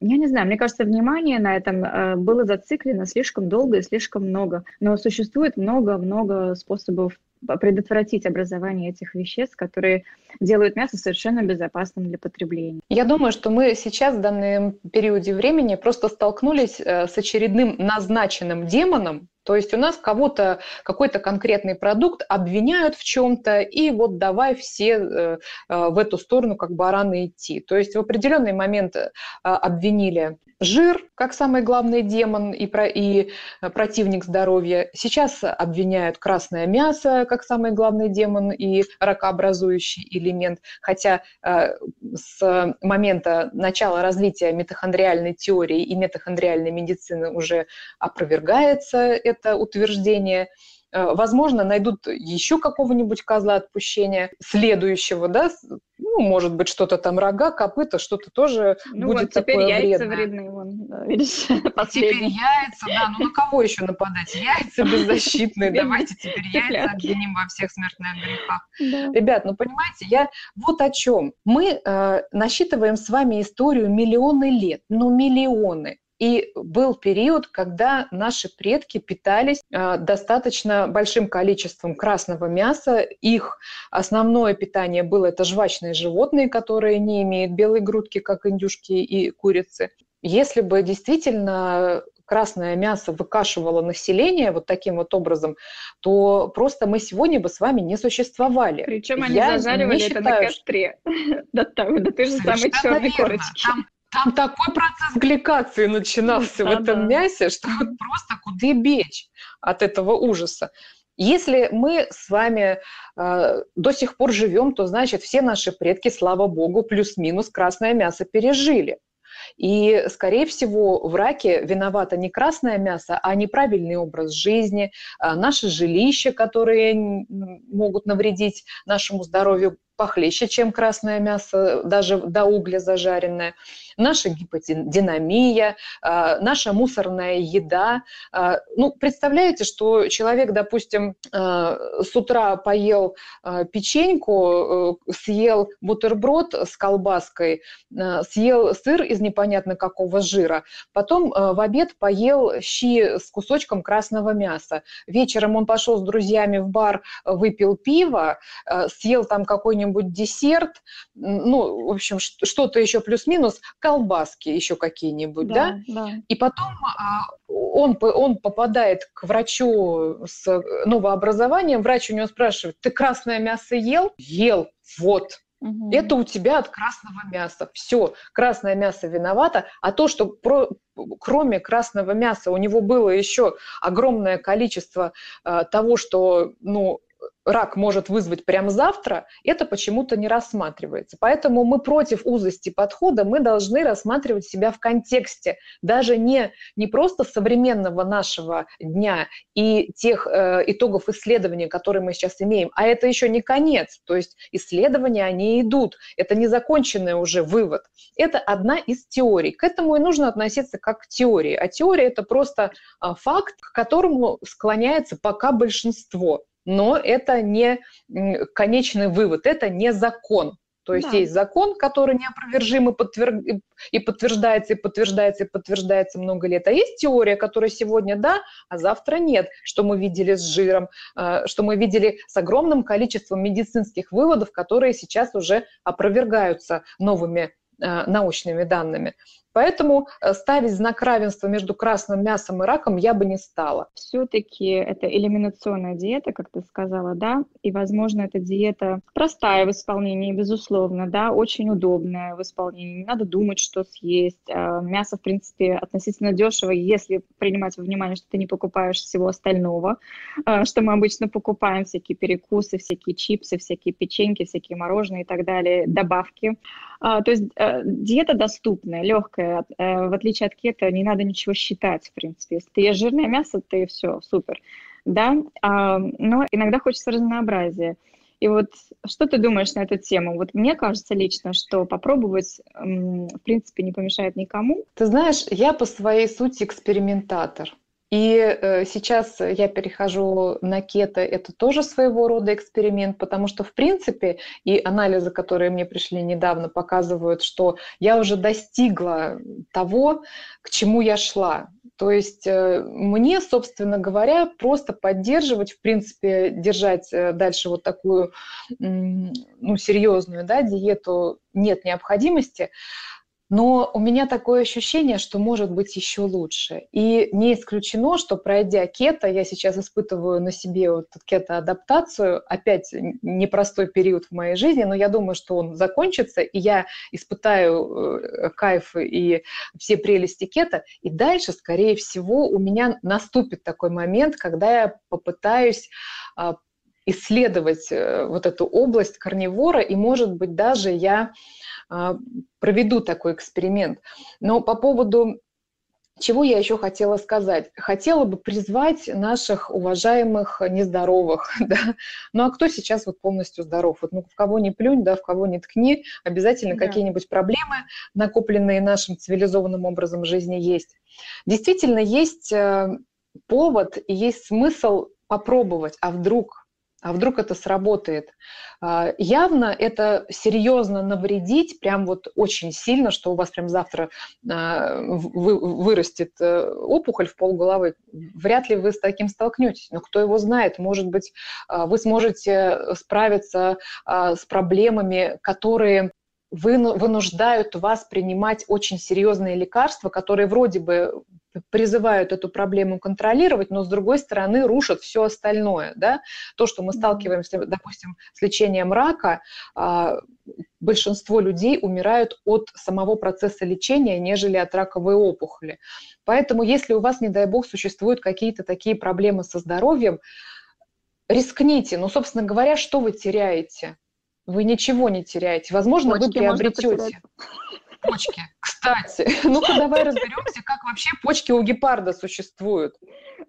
я не знаю, мне кажется, внимание на этом э, было зациклено слишком долго и слишком много. Но существует много-много способов предотвратить образование этих веществ, которые делают мясо совершенно безопасным для потребления. Я думаю, что мы сейчас в данном периоде времени просто столкнулись э, с очередным назначенным демоном, то есть у нас кого-то, какой-то конкретный продукт обвиняют в чем-то, и вот давай все э, э, в эту сторону как бараны идти. То есть в определенный момент обвинили жир как самый главный демон и, про, и э, противник здоровья. Сейчас обвиняют красное мясо как самый главный демон и ракообразующий элемент. Хотя э, с момента начала развития митохондриальной теории и митохондриальной медицины уже опровергается это утверждение. Э, возможно, найдут еще какого-нибудь козла отпущения следующего, да, ну, может быть, что-то там рога, копыта, что-то тоже ну, будет вот теперь такое яйца вредное. вредные, вон, да, видишь, Теперь яйца, да, ну на кого еще нападать? Яйца беззащитные, давайте теперь яйца обвиним во всех смертных грехах. Ребят, ну понимаете, я вот о чем. Мы э, насчитываем с вами историю миллионы лет, ну миллионы. И был период, когда наши предки питались э, достаточно большим количеством красного мяса. Их основное питание было это жвачные животные, которые не имеют белой грудки, как индюшки и курицы. Если бы действительно красное мясо выкашивало население вот таким вот образом, то просто мы сегодня бы с вами не существовали. Причем они Я зажаривали это считаю, на костре до той же самой черной корочки. Там Там такой процесс гликации начинался в этом мясе, что вот просто куда бечь от этого ужаса. Если мы с вами э, до сих пор живем, то значит все наши предки, слава богу, плюс-минус красное мясо пережили. И, скорее всего, в раке виновато не красное мясо, а неправильный образ жизни, а наши жилища, которые могут навредить нашему здоровью похлеще, чем красное мясо, даже до угля зажаренное наша гиподинамия, а, наша мусорная еда. А, ну, представляете, что человек, допустим, а, с утра поел печеньку, э, съел бутерброд с колбаской, съел сыр из непонятно какого жира, потом в обед поел щи с кусочком красного мяса. Вечером он пошел с друзьями в бар, выпил пиво, съел там какой-нибудь десерт, ну, в общем, что-то еще плюс-минус, колбаски еще какие-нибудь, да? да? да. И потом а, он, он попадает к врачу с новообразованием, врач у него спрашивает, ты красное мясо ел? Ел, вот, Угу. Это у тебя от красного мяса. Все, красное мясо виновато. А то, что про, кроме красного мяса у него было еще огромное количество э, того, что ну, рак может вызвать прямо завтра, это почему-то не рассматривается. Поэтому мы против узости подхода, мы должны рассматривать себя в контексте даже не, не просто современного нашего дня и тех э, итогов исследований, которые мы сейчас имеем, а это еще не конец. То есть исследования, они идут. Это не законченный уже вывод. Это одна из теорий. К этому и нужно относиться как к теории. А теория – это просто э, факт, к которому склоняется пока большинство но это не конечный вывод, это не закон. То есть да. есть закон, который неопровержим и, подтвер... и подтверждается, и подтверждается, и подтверждается много лет. А есть теория, которая сегодня да, а завтра нет, что мы видели с жиром, э, что мы видели с огромным количеством медицинских выводов, которые сейчас уже опровергаются новыми э, научными данными. Поэтому э, ставить знак равенства между красным мясом и раком я бы не стала. Все-таки это элиминационная диета, как ты сказала, да, и, возможно, эта диета простая в исполнении, безусловно, да, очень удобная в исполнении. Не надо думать, что съесть. А, мясо, в принципе, относительно дешево, если принимать во внимание, что ты не покупаешь всего остального, а, что мы обычно покупаем, всякие перекусы, всякие чипсы, всякие печеньки, всякие мороженые и так далее, добавки. А, то есть э, диета доступная, легкая. Э, в отличие от кето, не надо ничего считать, в принципе. Если ты ешь жирное мясо, ты все, супер. Да? А, но иногда хочется разнообразия. И вот что ты думаешь на эту тему? Вот мне кажется лично, что попробовать, в принципе, не помешает никому. Ты знаешь, я по своей сути экспериментатор. И э, сейчас я перехожу на кето, это тоже своего рода эксперимент, потому что, в принципе, и анализы, которые мне пришли недавно, показывают, что я уже достигла того, к чему я шла. То есть э, мне, собственно говоря, просто поддерживать, в принципе, держать э, дальше вот такую ну, серьезную да, диету нет необходимости. Но у меня такое ощущение, что может быть еще лучше. И не исключено, что пройдя кето, я сейчас испытываю на себе вот кето-адаптацию, опять непростой период в моей жизни, но я думаю, что он закончится, и я испытаю э, кайф и все прелести кето, и дальше, скорее всего, у меня наступит такой момент, когда я попытаюсь а, исследовать э, вот эту область карнивора, и, может быть, даже я а, проведу такой эксперимент. Но по поводу чего я еще хотела сказать? Хотела бы призвать наших уважаемых нездоровых, да. Ну а кто сейчас вот полностью здоров? Вот ну в кого не плюнь, да, в кого не ткни, обязательно да. какие-нибудь проблемы, накопленные нашим цивилизованным образом жизни, есть. Действительно, есть э, повод и есть смысл попробовать, а вдруг а вдруг это сработает. А, явно это серьезно навредить, прям вот очень сильно, что у вас прям завтра а, вырастет э, опухоль в полголовы. Вряд ли вы с таким столкнетесь, но кто его знает, может быть, а, вы сможете справиться с проблемами, которые вынуждают вас принимать очень серьезные лекарства, которые вроде бы призывают эту проблему контролировать, но с другой стороны рушат все остальное. Да? То, что мы сталкиваемся, допустим, с лечением рака, а, большинство людей умирают от самого процесса лечения, нежели от раковой опухоли. Поэтому, если у вас, не дай бог, существуют какие-то такие проблемы со здоровьем, рискните. Ну, собственно говоря, что вы теряете? Вы ничего не теряете. Возможно, Почки вы приобретете почки. Кстати, ну-ка давай разберемся, как вообще почки у гепарда существуют.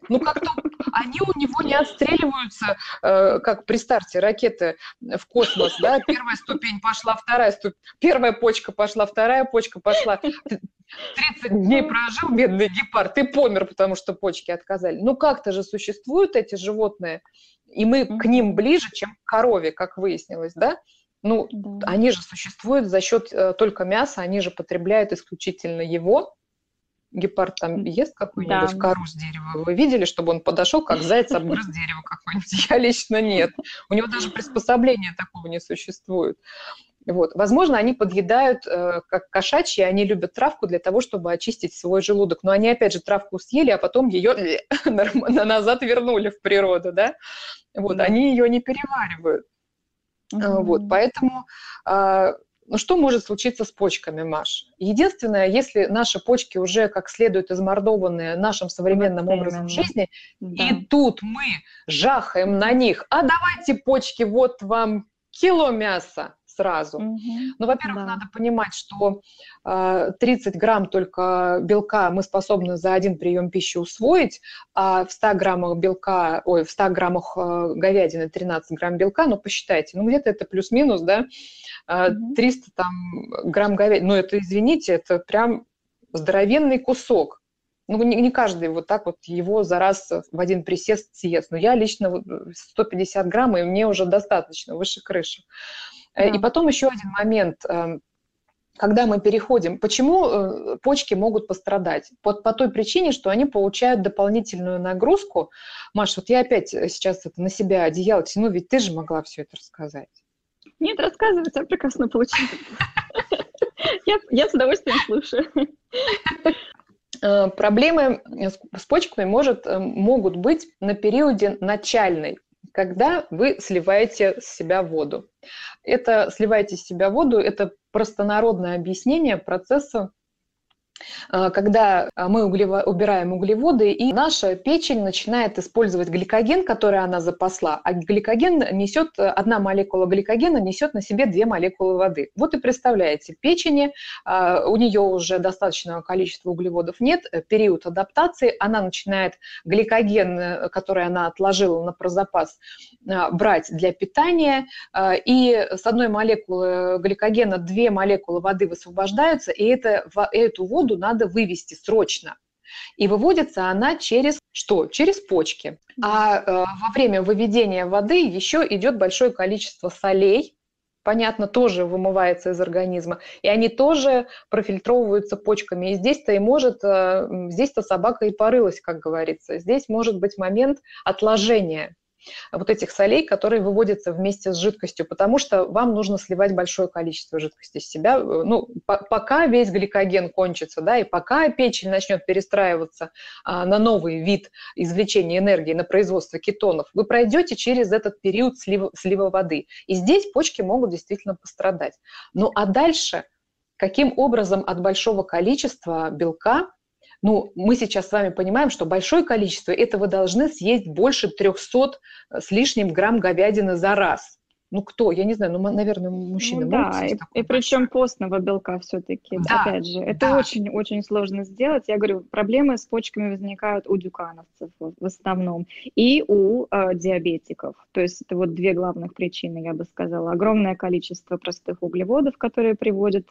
Ну, как-то они у него не отстреливаются, э, как при старте ракеты в космос, да, первая ступень пошла, вторая ступень, первая почка пошла, вторая почка пошла. 30 дней прожил бедный гепард и помер, потому что почки отказали. Ну, как-то же существуют эти животные, и мы к ним ближе, чем к корове, как выяснилось, да? Ну, да. они же существуют за счет э, только мяса, они же потребляют исключительно его. Гепард там ест какую-нибудь да. кору с дерева. Вы видели, чтобы он подошел, как заяц обгрыз дерево какое-нибудь? Я лично нет. У него даже приспособления такого не существует. Вот. Возможно, они подъедают, э, как кошачьи, они любят травку для того, чтобы очистить свой желудок. Но они, опять же, травку съели, а потом ее назад вернули в природу, да? Вот, да. они ее не переваривают. Mm-hmm. Вот, поэтому а, ну, что может случиться с почками, Маш? Единственное, если наши почки уже как следует измордованные нашим современным вот образом жизни, да. и тут мы жахаем на них, а давайте почки, вот вам кило мяса, сразу. Угу. Ну, во-первых, да. надо понимать, что э, 30 грамм только белка мы способны за один прием пищи усвоить, а в 100 граммах белка, ой, в 100 граммах э, говядины 13 грамм белка, ну, посчитайте, ну, где-то это плюс-минус, да, э, 300 там грамм говядины, ну, это, извините, это прям здоровенный кусок. Ну, не, не каждый вот так вот его за раз в один присест съест. Но я лично 150 грамм, и мне уже достаточно, выше крыши. Э, да. И потом еще один момент эм, когда мы переходим, почему э, почки могут пострадать? По, по той причине, что они получают дополнительную нагрузку. Маш, вот я опять сейчас это на себя одеяло тяну, ведь ты же могла все это рассказать. Нет, рассказывать, я прекрасно получилось. Я с удовольствием слушаю. Э, проблемы с почками может, могут быть на периоде начальной когда вы сливаете с себя воду. Это сливаете с себя воду, это простонародное объяснение процесса когда э, мы углево, убираем углеводы, и наша печень начинает использовать гликоген, который она запасла, а гликоген несет, э, одна молекула гликогена несет на себе две молекулы воды. Вот и представляете, печени, у нее уже достаточного количества углеводов нет, период адаптации, она начинает гликоген, который она отложила на прозапас, брать для питания, и с одной молекулы гликогена две молекулы воды высвобождаются, и это, эту воду воду надо вывести срочно. И выводится она через что? Через почки. А э, во время выведения воды еще идет большое количество солей, понятно, тоже вымывается из организма, и они тоже профильтровываются почками. И здесь-то и может, э, здесь-то собака и порылась, как говорится. Здесь может быть момент отложения вот этих солей, которые выводятся вместе с жидкостью, потому что вам нужно сливать большое количество жидкости из себя. Ну, по пока весь гликоген кончится, да, и пока печень начнет перестраиваться а, на новый вид извлечения энергии, на производство кетонов, вы пройдете через этот период слива, слива воды. И здесь почки могут действительно пострадать. Ну а дальше, каким образом от большого количества белка ну, мы сейчас с вами понимаем, что большое количество, это вы должны съесть больше 300 э, с лишним грамм говядины за раз. Ну кто? Я не знаю, ну, наверное, мужчины ну, Да, и, и причем постного белка все-таки. Да, Опять же, это очень-очень да. сложно сделать. Я говорю, проблемы с почками возникают у дюкановцев в основном и у э, диабетиков. То есть это вот две главных причины, я бы сказала. Огромное количество простых углеводов, которые приводят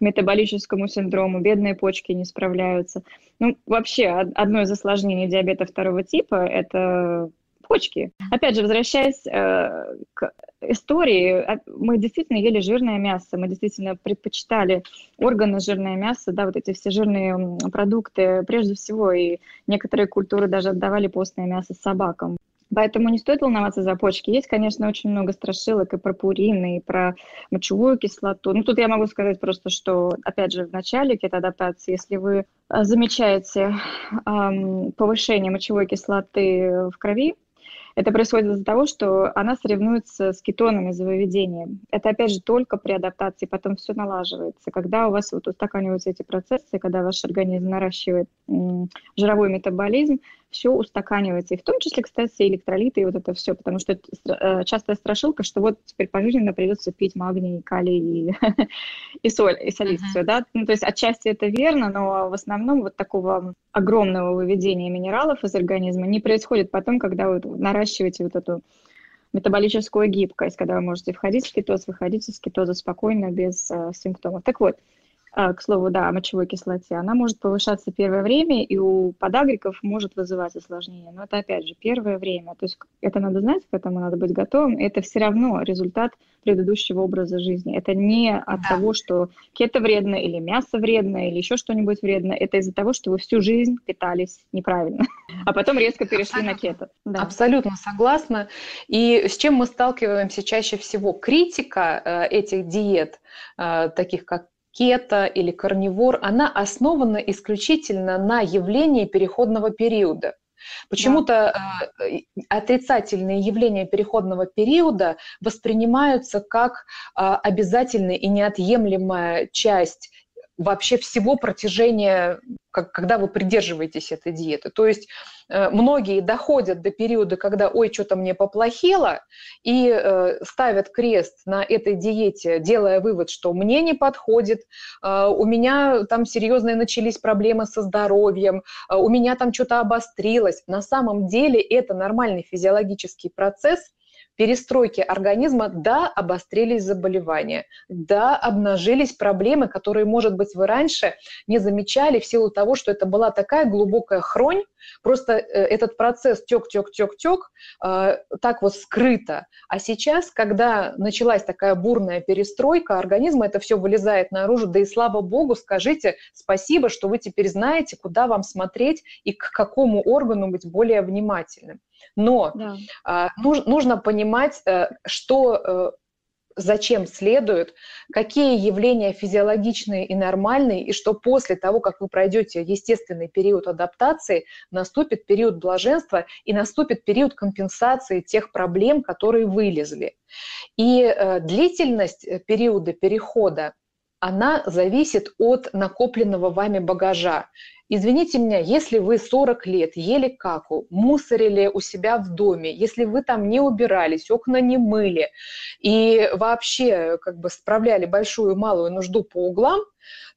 метаболическому синдрому, бедные почки не справляются. Ну, вообще, одно из осложнений диабета второго типа – это почки. Опять же, возвращаясь э, к истории, а, мы действительно ели жирное мясо, мы действительно предпочитали органы жирное мясо, да, вот эти все жирные продукты, прежде всего, и некоторые культуры даже отдавали постное мясо собакам. Поэтому не стоит волноваться за почки. Есть, конечно, очень много страшилок и про пурин, и про мочевую кислоту. Ну, тут я могу сказать просто, что, опять же, в начале кетоадаптации, если вы замечаете эм, повышение мочевой кислоты в крови, Это происходит из-за того, что она соревнуется с кетонами за выведение. Это, опять же, только при адаптации, потом все налаживается. Когда у вас вот устаканиваются эти процессы, когда ваш организм наращивает жировой метаболизм, все устаканивается. И в том числе, кстати, электролиты и вот это все, потому что это частая страшилка, что вот теперь пожизненно придется пить магний, калий и, и соль, и солить uh-huh. все, да. Ну, то есть отчасти это верно, но в основном вот такого огромного выведения минералов из организма не происходит потом, когда вы наращиваете вот эту метаболическую гибкость, когда вы можете входить в кетоз, выходить из кетоза спокойно, без э, симптомов. Так вот, к слову, да, о мочевой кислоте, она может повышаться первое время, и у подагриков может вызывать осложнения. Но это, опять же, первое время. То есть это надо знать, к этому надо быть готовым. Это все равно результат предыдущего образа жизни. Это не от да. того, что кето вредно, или мясо вредно, или еще что-нибудь вредно. Это из-за того, что вы всю жизнь питались неправильно, а потом резко перешли Абсолютно. на кето. Да. Абсолютно согласна. И с чем мы сталкиваемся чаще всего? Критика э, этих диет, э, таких как кето или карнивор, она основана исключительно на явлении переходного периода. Почему-то да. э, отрицательные явления переходного периода воспринимаются как э, обязательная и неотъемлемая часть вообще всего протяжения, как, когда вы придерживаетесь этой диеты. То есть э, многие доходят до периода, когда «ой, что-то мне поплохело», и э, ставят крест на этой диете, делая вывод, что мне не подходит, э, у меня там серьезные начались проблемы со здоровьем, э, у меня там что-то обострилось. На самом деле это нормальный физиологический процесс – перестройки организма, да, обострились заболевания, да, обнажились проблемы, которые, может быть, вы раньше не замечали в силу того, что это была такая глубокая хронь, просто э, этот процесс тек, тек, тек, тек, э, так вот скрыто. А сейчас, когда началась такая бурная перестройка организма, это все вылезает наружу, да и слава богу, скажите спасибо, что вы теперь знаете, куда вам смотреть и к какому органу быть более внимательным. Но да. а, нуж, нужно понимать, э, что э, зачем следует, какие явления физиологичные и нормальные, и что после того, как вы пройдете естественный период адаптации, наступит период блаженства и наступит период компенсации тех проблем, которые вылезли. И э, длительность периода перехода, она зависит от накопленного вами багажа. Извините меня, если вы 40 лет ели каку, мусорили у себя в доме, если вы там не убирались, окна не мыли и вообще как бы справляли большую и малую нужду по углам,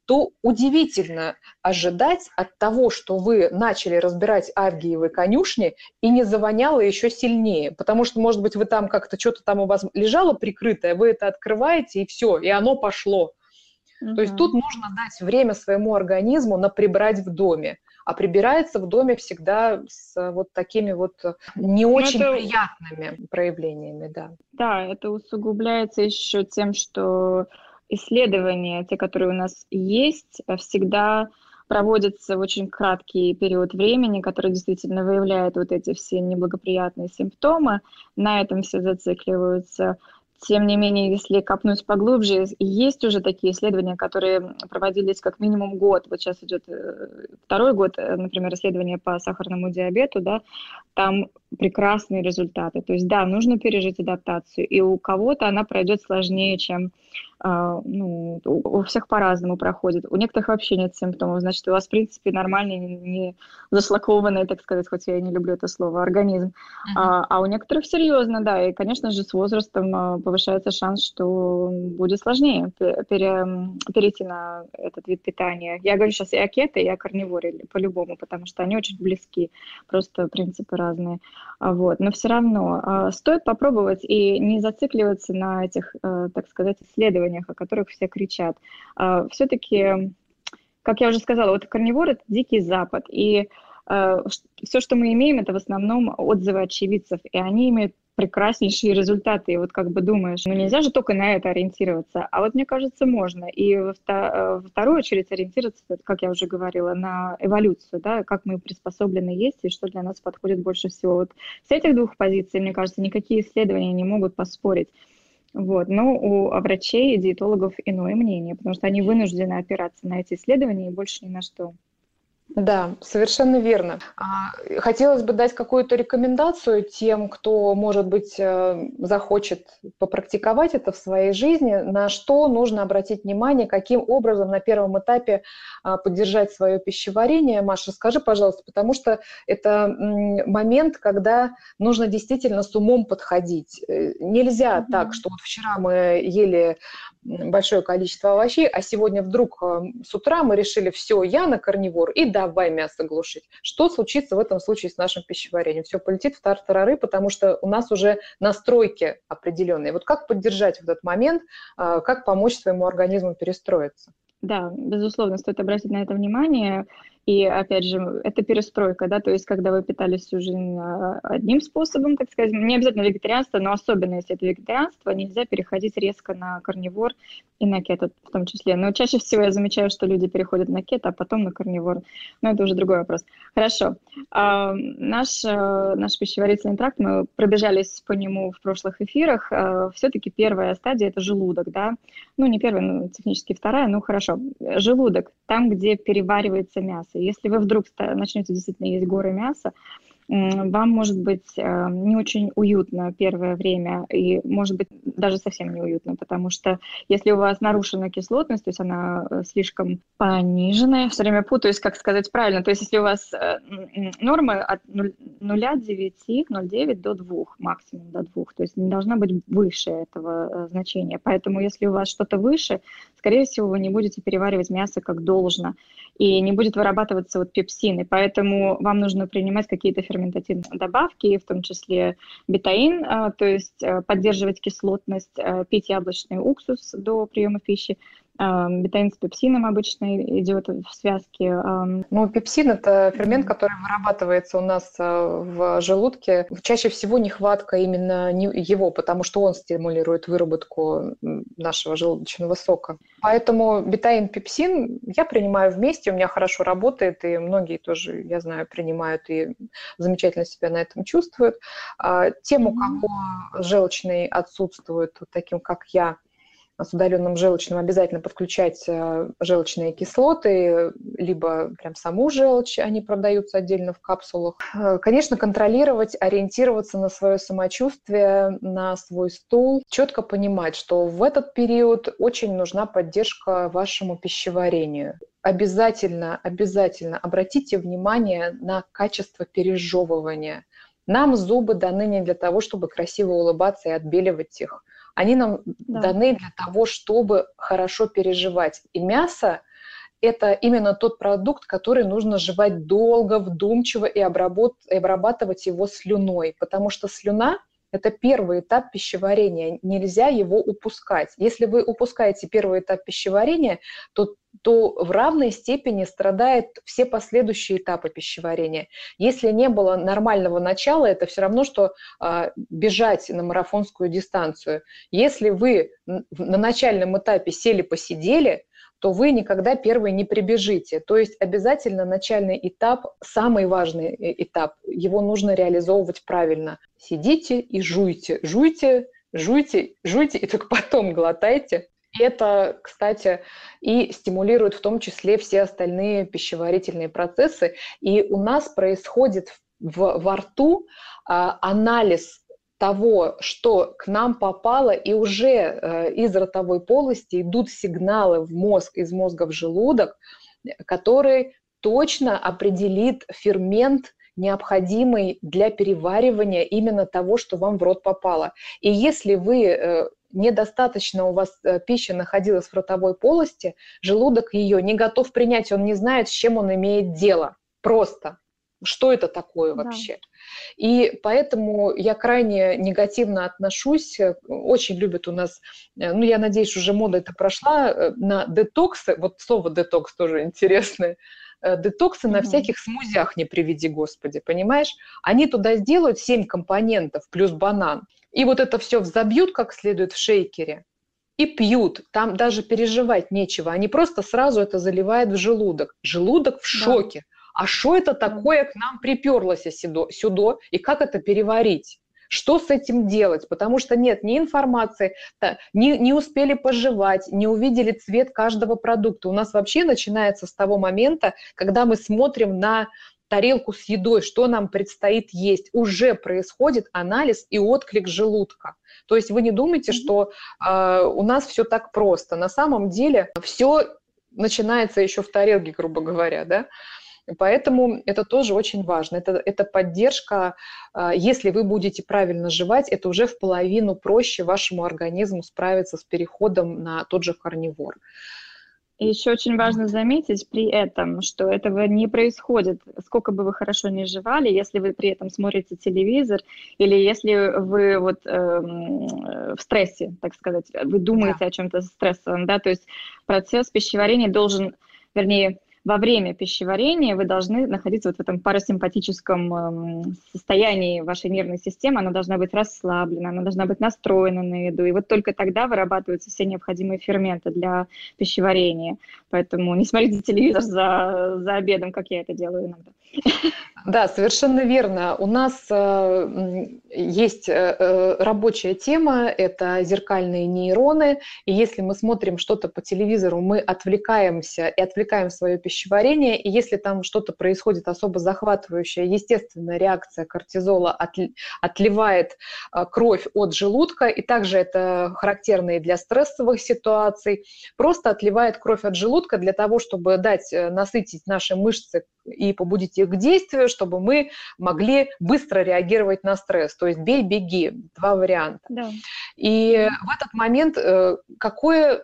то удивительно ожидать от того, что вы начали разбирать авгиевы конюшни и не завоняло еще сильнее. Потому что, может быть, вы там как-то что-то там у вас лежало прикрытое, вы это открываете, и все, и оно пошло. То есть тут нужно дать время своему организму на прибрать в доме. А прибирается в доме всегда с вот такими вот не ну, очень это... приятными проявлениями, да. Да, это усугубляется еще тем, что исследования, те, которые у нас есть, всегда проводятся в очень краткий период времени, который действительно выявляет вот эти все неблагоприятные симптомы. На этом все зацикливаются. Тем не менее, если копнуть поглубже, есть уже такие исследования, которые проводились как минимум год. Вот сейчас идет э, второй год, э, например, исследование по сахарному диабету, да, там прекрасные результаты. То есть, да, нужно пережить адаптацию, и у кого-то она пройдет сложнее, чем а, ну, у всех по-разному проходит. У некоторых вообще нет симптомов, значит, у вас, в принципе, нормальный, не зашлакованный, так сказать, хоть я и не люблю это слово, организм. Uh-huh. А, а у некоторых серьезно, да, и, конечно же, с возрастом а, повышается шанс, что будет сложнее пере, перейти на этот вид питания. Я говорю сейчас и о кето, и о карниворе, по-любому, потому что они очень близки, просто принципы разные. Вот. Но все равно стоит попробовать и не зацикливаться на этих, э, так сказать, исследованиях, о которых все кричат. А, Все-таки, как я уже сказала, вот карнивор – это дикий запад, и а, все, что мы имеем, это в основном отзывы очевидцев, и они имеют прекраснейшие результаты. И вот как бы думаешь, ну нельзя же только на это ориентироваться. А вот мне кажется, можно. И во, во вторую очередь ориентироваться, как я уже говорила, на эволюцию, да, как мы приспособлены есть и что для нас подходит больше всего. Вот с этих двух позиций, мне кажется, никакие исследования не могут поспорить. Вот. Но у врачей и диетологов иное мнение, потому что они вынуждены опираться на эти исследования и больше ни на что. Да, совершенно верно. А, хотелось бы дать какую-то рекомендацию тем, кто, может быть, э, захочет попрактиковать это в своей жизни, на что нужно обратить внимание, каким образом на первом этапе а, поддержать свое пищеварение. Маша, скажи, пожалуйста, потому что это момент, когда нужно действительно с умом подходить. Э, нельзя mm-hmm. так, что вот вчера мы ели большое количество овощей, а сегодня вдруг э, с утра мы решили, все, я на карнивор, и давай мясо глушить. Что случится в этом случае с нашим пищеварением? Все полетит в тартарары, потому что у нас уже настройки определенные. Вот как поддержать в этот момент, э, как помочь своему организму перестроиться? Да, безусловно, стоит обратить на это внимание. И, опять же, это перестройка, да, то есть, когда вы питались всю жизнь а, одним способом, так сказать, не обязательно вегетарианство, но особенно если это вегетарианство, нельзя переходить резко на карнивор и на кето в том числе. Но чаще всего я замечаю, что люди переходят на кето, а потом на карнивор. Но это уже другой вопрос. Хорошо. А, наш, а, наш пищеварительный тракт, мы пробежались по нему в прошлых эфирах, а, все-таки первая стадия – это желудок, да, ну, не первая, но технически вторая, ну, хорошо. Желудок, там, где переваривается мясо. Если вы вдруг начнете действительно есть горы мяса, вам может быть э, не очень уютно первое время, и может быть даже совсем неуютно, потому что если у вас нарушена кислотность, то есть она э, слишком пониженная, все время путаюсь, как сказать правильно, то есть если у вас э, норма от 0,9, 0,9 до 2, максимум до 2, то есть не должна быть выше этого значения, поэтому если у вас что-то выше, скорее всего, вы не будете переваривать мясо как должно, и не будет вырабатываться вот пепсин, и поэтому вам нужно принимать какие-то ферментативные добавки, в том числе бетаин, а, то есть э, поддерживать кислотность, э, пить яблочный уксус до приема пищи, Бетаин с пепсином обычно идет в связке. Ну, пепсин – это фермент, который вырабатывается у нас а, в желудке. Чаще всего нехватка именно его, потому что он стимулирует выработку нашего желудочного сока. Поэтому бетаин, пепсин я принимаю вместе, у меня хорошо работает, и многие тоже, я знаю, принимают и замечательно себя на этом чувствуют. А, тем, у кого желчный отсутствует, таким как я, с удаленным желчным обязательно подключать э, желчные кислоты, либо прям саму желчь, они продаются отдельно в капсулах. Э, конечно, контролировать, ориентироваться на свое самочувствие, на свой стул, четко понимать, что в этот период очень нужна поддержка вашему пищеварению. Обязательно, обязательно обратите внимание на качество пережевывания. Нам зубы даны не для того, чтобы красиво улыбаться и отбеливать их они нам да. даны для того, чтобы хорошо переживать. И мясо – это именно тот продукт, который нужно жевать долго, вдумчиво и, обработ... и обрабатывать его слюной, потому что слюна – это первый этап пищеварения, нельзя его упускать. Если вы упускаете первый этап пищеварения, то то в равной степени страдают все последующие этапы пищеварения. Если не было нормального начала, это все равно, что э, бежать на марафонскую дистанцию. Если вы на начальном этапе сели-посидели, то вы никогда первый не прибежите. То есть обязательно начальный этап, самый важный э, этап, его нужно реализовывать правильно. Сидите и жуйте, жуйте, жуйте, жуйте, и только потом глотайте, это, кстати, и стимулирует в том числе все остальные пищеварительные процессы. И у нас происходит в, во рту а, анализ того, что к нам попало, и уже э, из ротовой полости идут сигналы в мозг, из мозга в желудок, который точно определит фермент, необходимый для переваривания именно того, что вам в рот попало. И если вы э, недостаточно у вас э, пища находилась в ротовой полости, желудок ее не готов принять, он не знает, с чем он имеет дело. Просто. Что это такое вообще? Да. И поэтому я крайне негативно отношусь. Э, очень любят у нас, э, ну, я надеюсь, уже мода это прошла, на детоксы. Вот слово детокс тоже интересное детоксы mm-hmm. на всяких смузях, не приведи Господи, понимаешь? Они туда сделают 7 компонентов плюс банан. И вот это все взобьют как следует в шейкере и пьют. Там даже переживать нечего. Они просто сразу это заливают в желудок. Желудок в шоке. Да. А что это такое к нам приперлось сюда, сюда и как это переварить? Что с этим делать? Потому что нет ни информации, не, не успели пожевать, не увидели цвет каждого продукта. У нас вообще начинается с того момента, когда мы смотрим на тарелку с едой, что нам предстоит есть, уже происходит анализ и отклик желудка. То есть вы не думайте, что э, у нас все так просто. На самом деле все начинается еще в тарелке, грубо говоря, да. Поэтому это тоже очень важно. Это, это поддержка. А, если вы будете правильно жевать, это уже в половину проще вашему организму справиться с переходом на тот же карнивор. И еще очень важно заметить при этом, что этого не происходит, сколько бы вы хорошо не жевали, если вы при этом смотрите телевизор или если вы вот э, в стрессе, так сказать, вы думаете да. о чем-то стрессовом, да, то есть процесс пищеварения должен, вернее, во время пищеварения вы должны находиться вот в этом парасимпатическом эм, состоянии вашей нервной системы, она должна быть расслаблена, она должна быть настроена на еду, и вот только тогда вырабатываются все необходимые ферменты для пищеварения. Поэтому не смотрите телевизор за, за обедом, как я это делаю иногда. Да, совершенно верно. У нас э, есть э, э, рабочая тема, это зеркальные нейроны, и если мы смотрим что-то по телевизору, мы отвлекаемся и отвлекаем свое пищеварение, и если там что-то происходит особо захватывающее, естественная реакция кортизола от, отливает э, кровь от желудка, и также это характерно и для стрессовых ситуаций, просто отливает кровь от желудка для того, чтобы дать э, насытить наши мышцы и побудить их к действию, чтобы мы могли быстро реагировать на стресс. То есть бей, беги, два варианта. Да. И в этот момент э, какое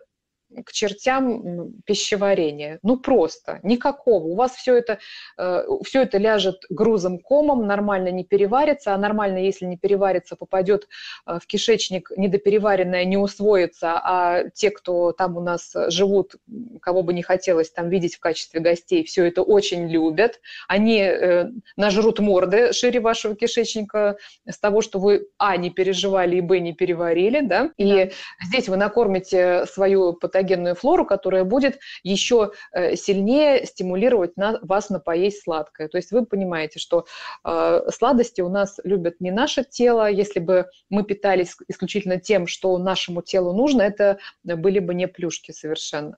к чертям пищеварения. Ну просто, никакого. У вас все это, э, все это ляжет грузом комом, нормально не переварится, а нормально, если не переварится, попадет э, в кишечник недопереваренное, не усвоится, а те, кто там у нас живут, кого бы не хотелось там видеть в качестве гостей, все это очень любят. Они э, нажрут морды шире вашего кишечника с того, что вы, а, не переживали, и, б, не переварили, да, и да. здесь вы накормите свою патологию патогенную флору, которая будет еще э, сильнее стимулировать на, вас на поесть сладкое. То есть вы понимаете, что э, сладости у нас любят не наше тело. Если бы мы питались исключительно тем, что нашему телу нужно, это были бы не плюшки совершенно.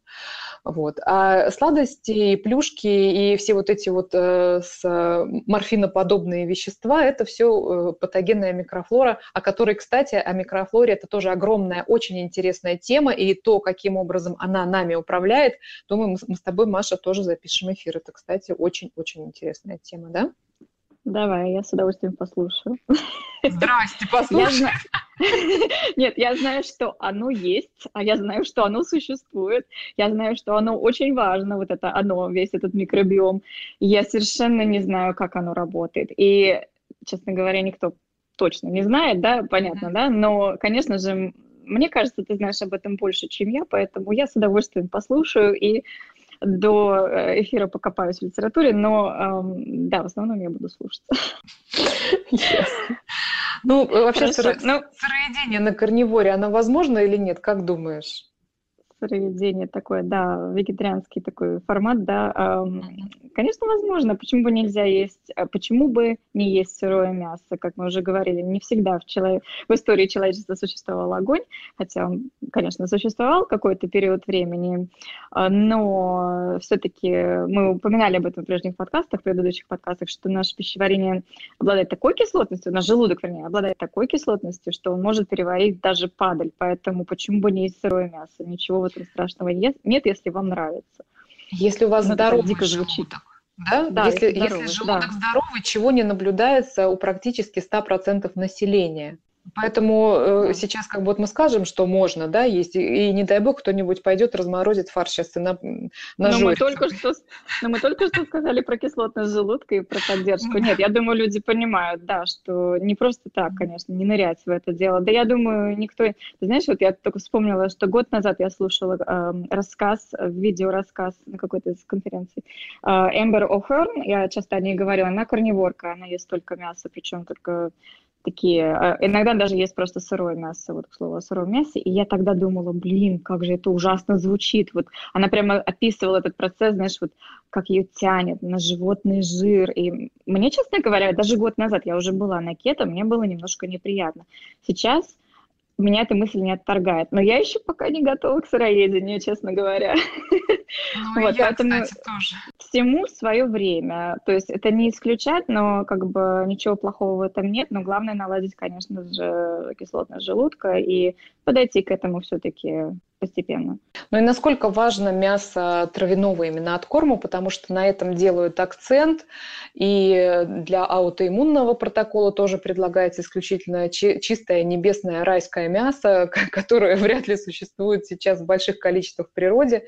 Вот. А сладости и плюшки и все вот эти вот э, с морфиноподобные вещества, это все э, патогенная микрофлора, о которой, кстати, о микрофлоре это тоже огромная, очень интересная тема, и то, каким образом образом она нами управляет, думаю, мы, с тобой, Маша, тоже запишем эфир. Это, кстати, очень-очень интересная тема, да? Давай, я с удовольствием послушаю. Здрасте, послушай. Нет, я знаю, что оно есть, а я знаю, что оно существует. Я знаю, что оно очень важно, вот это оно, весь этот микробиом. Я совершенно не знаю, как оно работает. И, честно говоря, никто точно не знает, да, понятно, да, но, конечно же, мне кажется, ты знаешь об этом больше, чем я, поэтому я с удовольствием послушаю и до э, эфира покопаюсь в литературе, но эм, да, в основном я буду слушать. Ну, вообще ну, сыроедение на карниворе, оно возможно или нет, как думаешь? Сыроедение такое, да, вегетарианский такой формат, да, конечно, возможно, почему бы нельзя есть, а почему бы не есть сырое мясо, как мы уже говорили, не всегда в, человек, в истории человечества существовал огонь, хотя он, конечно, существовал какой-то период времени, а, но все-таки мы упоминали об этом в прежних подкастах, в предыдущих подкастах, что наше пищеварение обладает такой кислотностью, наш желудок, вернее, обладает такой кислотностью, что он может переварить даже падаль, поэтому почему бы не есть сырое мясо, ничего этом страшного нет, если вам нравится. Если у вас ну, здоровый дико звучит. Да? Да, если, если, здоровый, если желудок да. здоровый, чего не наблюдается у практически 100% населения. Поэтому э, сейчас как бы вот мы скажем, что можно, да, есть, и, и не дай бог кто-нибудь пойдет разморозит фарш сейчас и на, на но мы, только что, но мы только что сказали про кислотность желудка и про поддержку. Нет, я думаю, люди понимают, да, что не просто так, конечно, не нырять в это дело. Да я думаю, никто... Ты знаешь, вот я только вспомнила, что год назад я слушала э, рассказ, видеорассказ на какой-то из конференций. Эмбер О'Херн, я часто о ней говорила, она корневорка, она ест только мясо, причем только такие, а, иногда даже есть просто сырое мясо, вот, к слову, о сыром и я тогда думала, блин, как же это ужасно звучит, вот, она прямо описывала этот процесс, знаешь, вот, как ее тянет на животный жир, и мне, честно говоря, даже год назад я уже была на кето, мне было немножко неприятно. Сейчас меня эта мысль не отторгает. Но я еще пока не готова к сыроедению, честно говоря. Ну, вот, я, поэтому кстати, тоже. Всему свое время. То есть это не исключать, но как бы ничего плохого в этом нет. Но главное наладить, конечно же, кислотность желудка и подойти к этому все-таки постепенно. Ну и насколько важно мясо травяного именно от корма, потому что на этом делают акцент, и для аутоиммунного протокола тоже предлагается исключительно чистое небесное райское мясо, которое вряд ли существует сейчас в больших количествах в природе.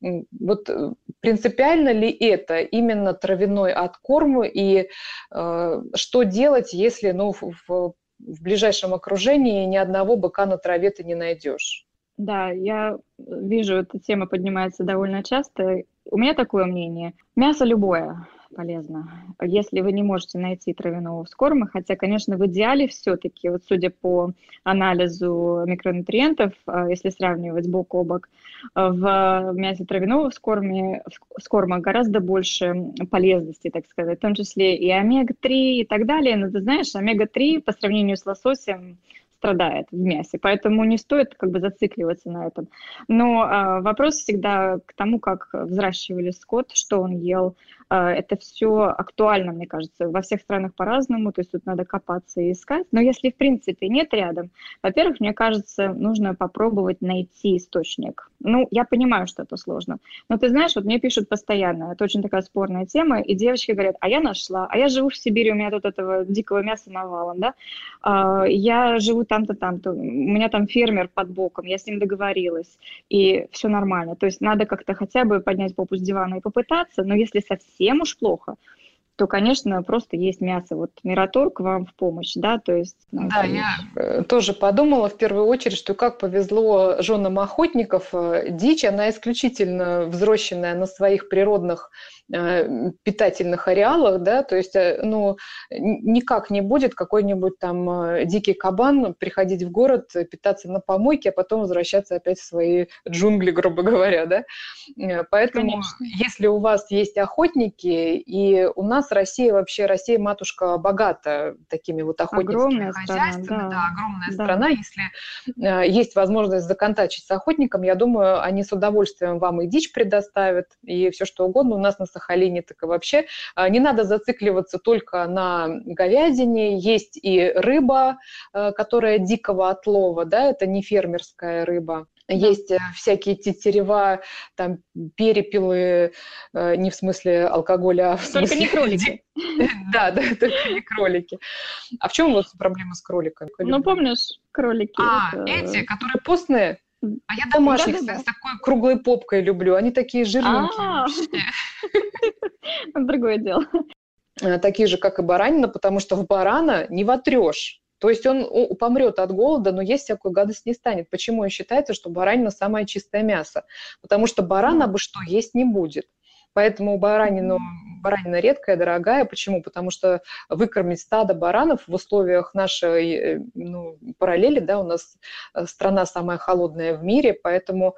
Вот э, принципиально ли это именно травяной откорм и э, что делать, если ну, в, в ближайшем окружении ни одного быка на траве ты не найдешь? Да, я вижу, эта тема поднимается довольно часто. У меня такое мнение. Мясо любое полезно. Если вы не можете найти травяного вскорма, хотя, конечно, в идеале все-таки, вот судя по анализу микронутриентов, а, если сравнивать бок о бок, в мясе травяного вскорме, вскорма гораздо больше полезности, так сказать, в том числе и омега-3 и так далее. Но ты знаешь, омега-3 по сравнению с лососем страдает в мясе, поэтому не стоит как бы зацикливаться на этом. Но а, вопрос всегда к тому, как взращивали скот, что он ел, это все актуально, мне кажется, во всех странах по-разному, то есть тут надо копаться и искать. Но если, в принципе, нет рядом, во-первых, мне кажется, нужно попробовать найти источник. Ну, я понимаю, что это сложно, но ты знаешь, вот мне пишут постоянно, это очень такая спорная тема, и девочки говорят, а я нашла, а я живу в Сибири, у меня тут этого дикого мяса навалом, да, а, я живу там-то, там-то, у меня там фермер под боком, я с ним договорилась, и все нормально. То есть надо как-то хотя бы поднять попу с дивана и попытаться, но если совсем совсем уж плохо, то, конечно, просто есть мясо. Вот Мираторг вам в помощь, да, то есть... Ну, да, я э, тоже подумала в первую очередь, что как повезло женам охотников, э, дичь, она исключительно взросшенная на своих природных питательных ареалах, да, то есть, э, ну, никак не будет какой-нибудь там э, дикий кабан приходить в город, питаться на помойке, а потом возвращаться опять в свои джунгли, грубо говоря, да. Поэтому, Конечно. если у вас есть охотники, и у нас Россия вообще, Россия матушка богата такими вот охотницкими огромная хозяйствами, страна, да. да, огромная да. страна, если есть возможность законтачить с охотником, я думаю, они с удовольствием вам и дичь предоставят, и все что угодно. У нас на Сахалине, так и вообще. А, не надо зацикливаться только на говядине. Есть и рыба, э, которая дикого отлова, да, это не фермерская рыба. Есть э, всякие тетерева, там перепелы, э, не в смысле алкоголя, а в смысле... Только не кролики. Да, да, только не кролики. А в чем у вас проблема с кроликами? Ну, помнишь, кролики. А, эти, которые постные? А я домашних да, да, да. с такой круглой попкой люблю. Они такие жирненькие. А. Другое дело. Э, такие же, как и баранина, потому что в барана не вотрешь. То есть он помрет от голода, но есть всякую гадость не станет. Почему и считается, что баранина самое чистое мясо? Потому что барана бы что есть не будет. Поэтому баранину, баранина редкая, дорогая. Почему? Потому что выкормить стадо баранов в условиях нашей э, ну, параллели, да, у нас э, страна самая холодная в мире, поэтому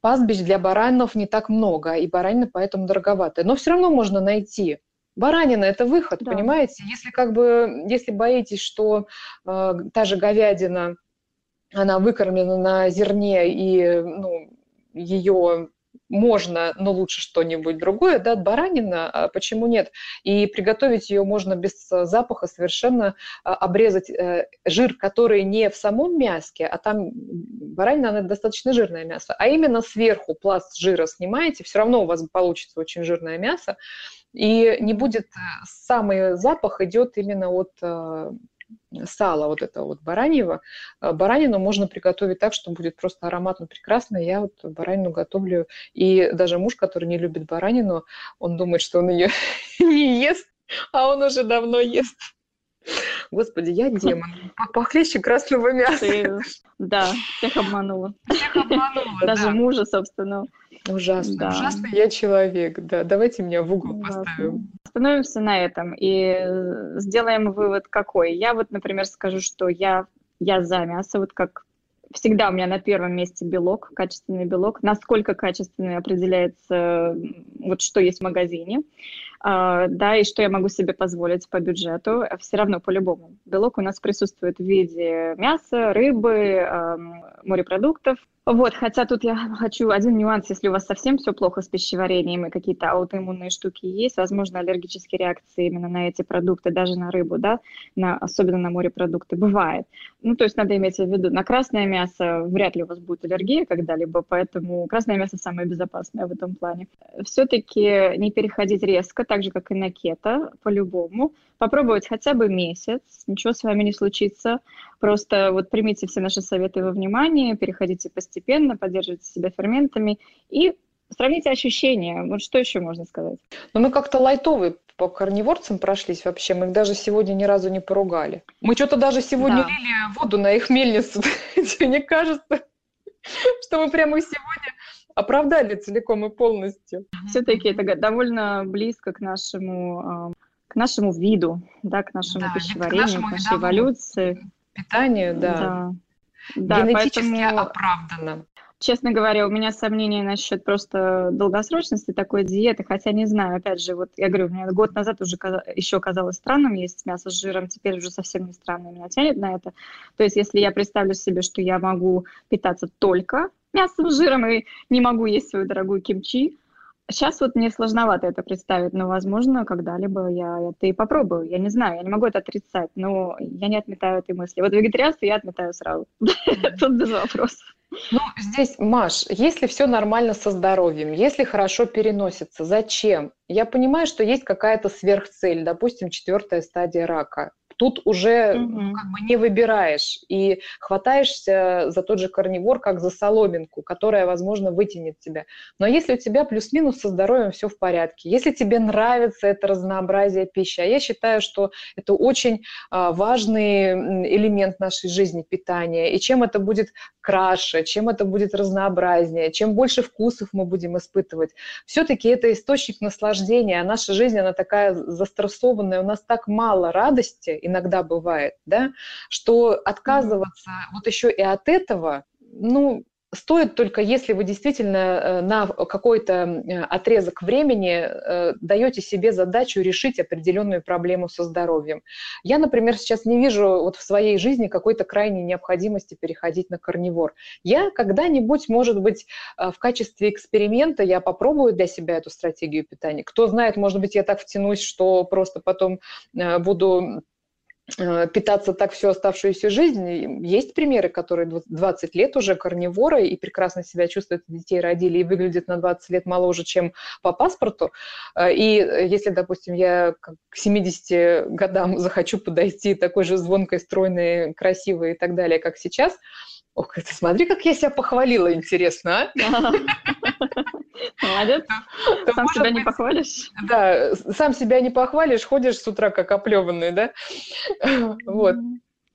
пастбищ для баранов не так много, и баранина поэтому дороговатая. Но все равно можно найти. Баранина – это выход, да. понимаете? Если как бы, если боитесь, что э, та же говядина, она выкормлена на зерне и ну, ее можно, но лучше что-нибудь другое, да, баранина, почему нет? И приготовить ее можно без э, запаха совершенно а, обрезать э, жир, который не в самом мяске, а там баранина, она достаточно жирное мясо, а именно сверху пласт жира снимаете, все равно у вас получится очень жирное мясо, и не будет, э, самый запах идет именно от сала вот этого вот бараньего. А, баранину можно приготовить так, что будет просто ароматно прекрасно. Я вот баранину готовлю. И даже муж, который не любит баранину, он думает, что он ее не ест, а он уже давно ест. Господи, я демон. Похлеще красного мяса. Ты, да, всех обманула. Всех обманула, Даже да. мужа, собственно. Ужасно, Да. ужасный я человек, да. Давайте меня в угол Ужасно. поставим. Остановимся на этом и э, сделаем вывод какой. Я вот, например, скажу, что я, я за мясо, вот как всегда у меня на первом месте белок, качественный белок. Насколько качественный определяется вот что есть в магазине, А, да, и что я могу себе позволить по бюджету. Все равно по-любому. Белок у нас присутствует в виде мяса, рыбы, морепродуктов. Вот, хотя тут я хочу один нюанс, если у вас совсем все плохо с пищеварением и какие-то аутоиммунные штуки есть, возможно, аллергические реакции именно на эти продукты, даже на рыбу, да, на, особенно на морепродукты, бывает. Ну, то есть надо иметь в виду, на красное мясо вряд ли у вас будет аллергия когда-либо, поэтому красное мясо самое безопасное в этом плане. Все-таки не переходить резко, так же, как и на кето, по-любому. Попробовать хотя бы месяц, ничего с вами не случится. Просто вот примите все наши советы во внимание, переходите постепенно, поддерживайте себя ферментами и сравните ощущения. Вот что еще можно сказать? Но мы как-то лайтовые по карниворцам прошлись вообще. Мы их даже сегодня ни разу не поругали. Мы что-то даже сегодня Да. лили воду на их мельницу. Тебе не кажется, что мы прямо сегодня оправдали целиком и полностью? Все-таки это довольно близко к нашему, к нашему виду, да, к нашему Да, пищеварению, к нашему к нашей эволюции. Питание, да, Да. Да, генетически поэтому, оправдано. честно говоря, у меня сомнения насчет просто долгосрочности такой диеты, хотя не знаю, опять же, вот я говорю, у меня год назад уже каза- еще казалось странным есть мясо с жиром, теперь уже совсем не странно, меня тянет на это. То есть если я представлю себе, что я могу питаться только мясом с жиром и не могу есть свою дорогую кимчи, Сейчас вот мне сложновато это представить, но, возможно, когда-либо я это и попробую. Я не знаю, я не могу это отрицать, но я не отметаю этой мысли. Вот вегетарианство я отметаю сразу. Тут без вопросов. Ну, здесь, Маш, если все нормально со здоровьем, если хорошо переносится, зачем? Я понимаю, что есть какая-то сверхцель, допустим, четвертая стадия рака. Тут уже Мгм. как бы не выбираешь и хватаешься за тот же карнивор, как за соломинку, которая, возможно, вытянет тебя. Но если у тебя плюс-минус со здоровьем все в порядке, если тебе нравится это разнообразие пищи, а я считаю, что это очень а, важный элемент нашей жизни питания, и чем это будет краше, чем это будет разнообразнее, чем больше вкусов мы будем испытывать, все-таки это источник наслаждения, а наша жизнь, она такая застрессованная, у нас так мало радости иногда бывает, да, что отказываться вот еще и от этого, ну, стоит только, если вы действительно э, на какой-то отрезок времени э, даете себе задачу решить определенную проблему со здоровьем. Я, например, сейчас не вижу вот в своей жизни какой-то крайней необходимости переходить на карнивор. Я когда-нибудь, может быть, э, в качестве эксперимента я попробую для себя эту стратегию питания. Кто знает, может быть, я так втянусь, что просто потом буду питаться так всю оставшуюся жизнь. Есть примеры, которые дв- 20 лет уже карниворы и прекрасно себя чувствуют, детей родили и выглядят на 20 лет моложе, чем по паспорту. Э, И э, если, допустим, я к 70 годам захочу подойти такой же звонкой, стройной, красивой и так далее, как сейчас, Ох, ты смотри, как я себя похвалила, интересно, а? Молодец. То, Сам себя не быть, похвалишь. Да, сам себя не похвалишь, ходишь с утра как оплеванный, да? Вот.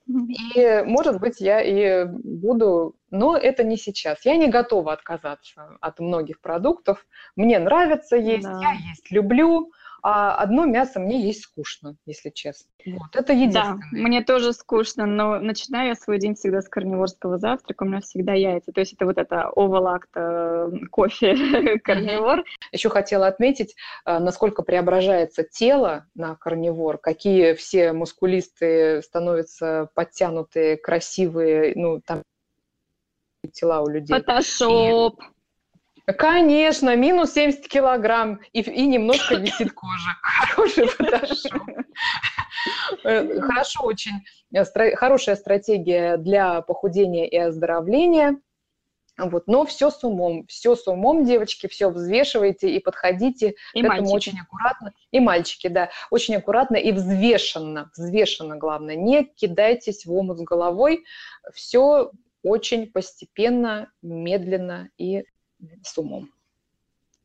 И, может быть, я и буду, но это не сейчас. Я не готова отказаться от многих продуктов. Мне нравится есть, Да. я есть люблю, а одно мясо мне есть скучно, если честно. Вот, это Да, единственное. мне тоже скучно, но начинаю я свой день всегда с карниворского завтрака, у меня всегда яйца. То есть это вот это овалакта, кофе, карнивор. Еще хотела отметить, а, насколько преображается тело на карнивор, какие все мускулисты становятся подтянутые, красивые, ну, там тела у людей. Фотошоп. Конечно, минус 70 килограмм и, и немножко висит кожа. Хороший фотошоп. Э, Хорошо очень, э, хорошая стратегия для похудения и оздоровления. Вот, но все с умом, все с умом, девочки, все взвешивайте и подходите И к этому мальчики. очень аккуратно. И мальчики, да, очень аккуратно и взвешенно, взвешенно, главное. Не кидайтесь в омут с головой, все очень постепенно, медленно и с умом.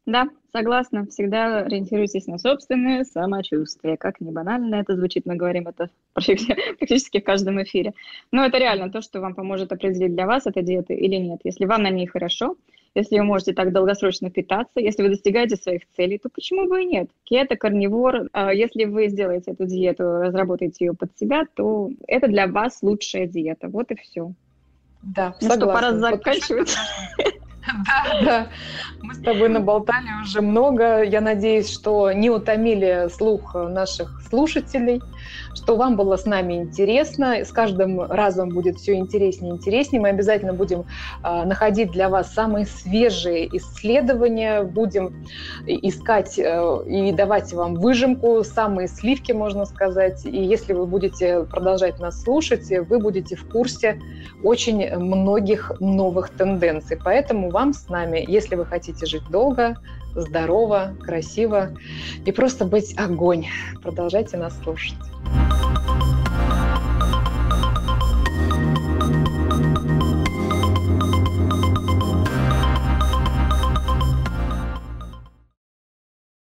Да, согласна. Всегда ориентируйтесь на собственное самочувствие. Как не банально это звучит, мы говорим это практически в каждом эфире. Но это реально то, что вам поможет определить для вас, это диета или нет. Если вам на ней хорошо, если вы можете так долгосрочно питаться, если вы достигаете своих целей, то почему бы и нет? Кето, карнивор, а если вы сделаете эту диету, разработаете ее под себя, то это для вас лучшая диета. Вот и все. Да, ну согласна. что, пора заканчивать. Да, да. Мы с тобой наболтали уже много. Я надеюсь, что не утомили слух наших слушателей, что вам было с нами интересно. С каждым разом будет все интереснее и интереснее. Мы обязательно будем э, находить для вас самые свежие исследования, будем искать э, и давать вам выжимку, самые сливки, можно сказать. И если вы будете продолжать нас слушать, вы будете в курсе очень многих новых тенденций. Поэтому вам с нами, если вы хотите жить долго, здорово, красиво и просто быть огонь. Продолжайте нас слушать.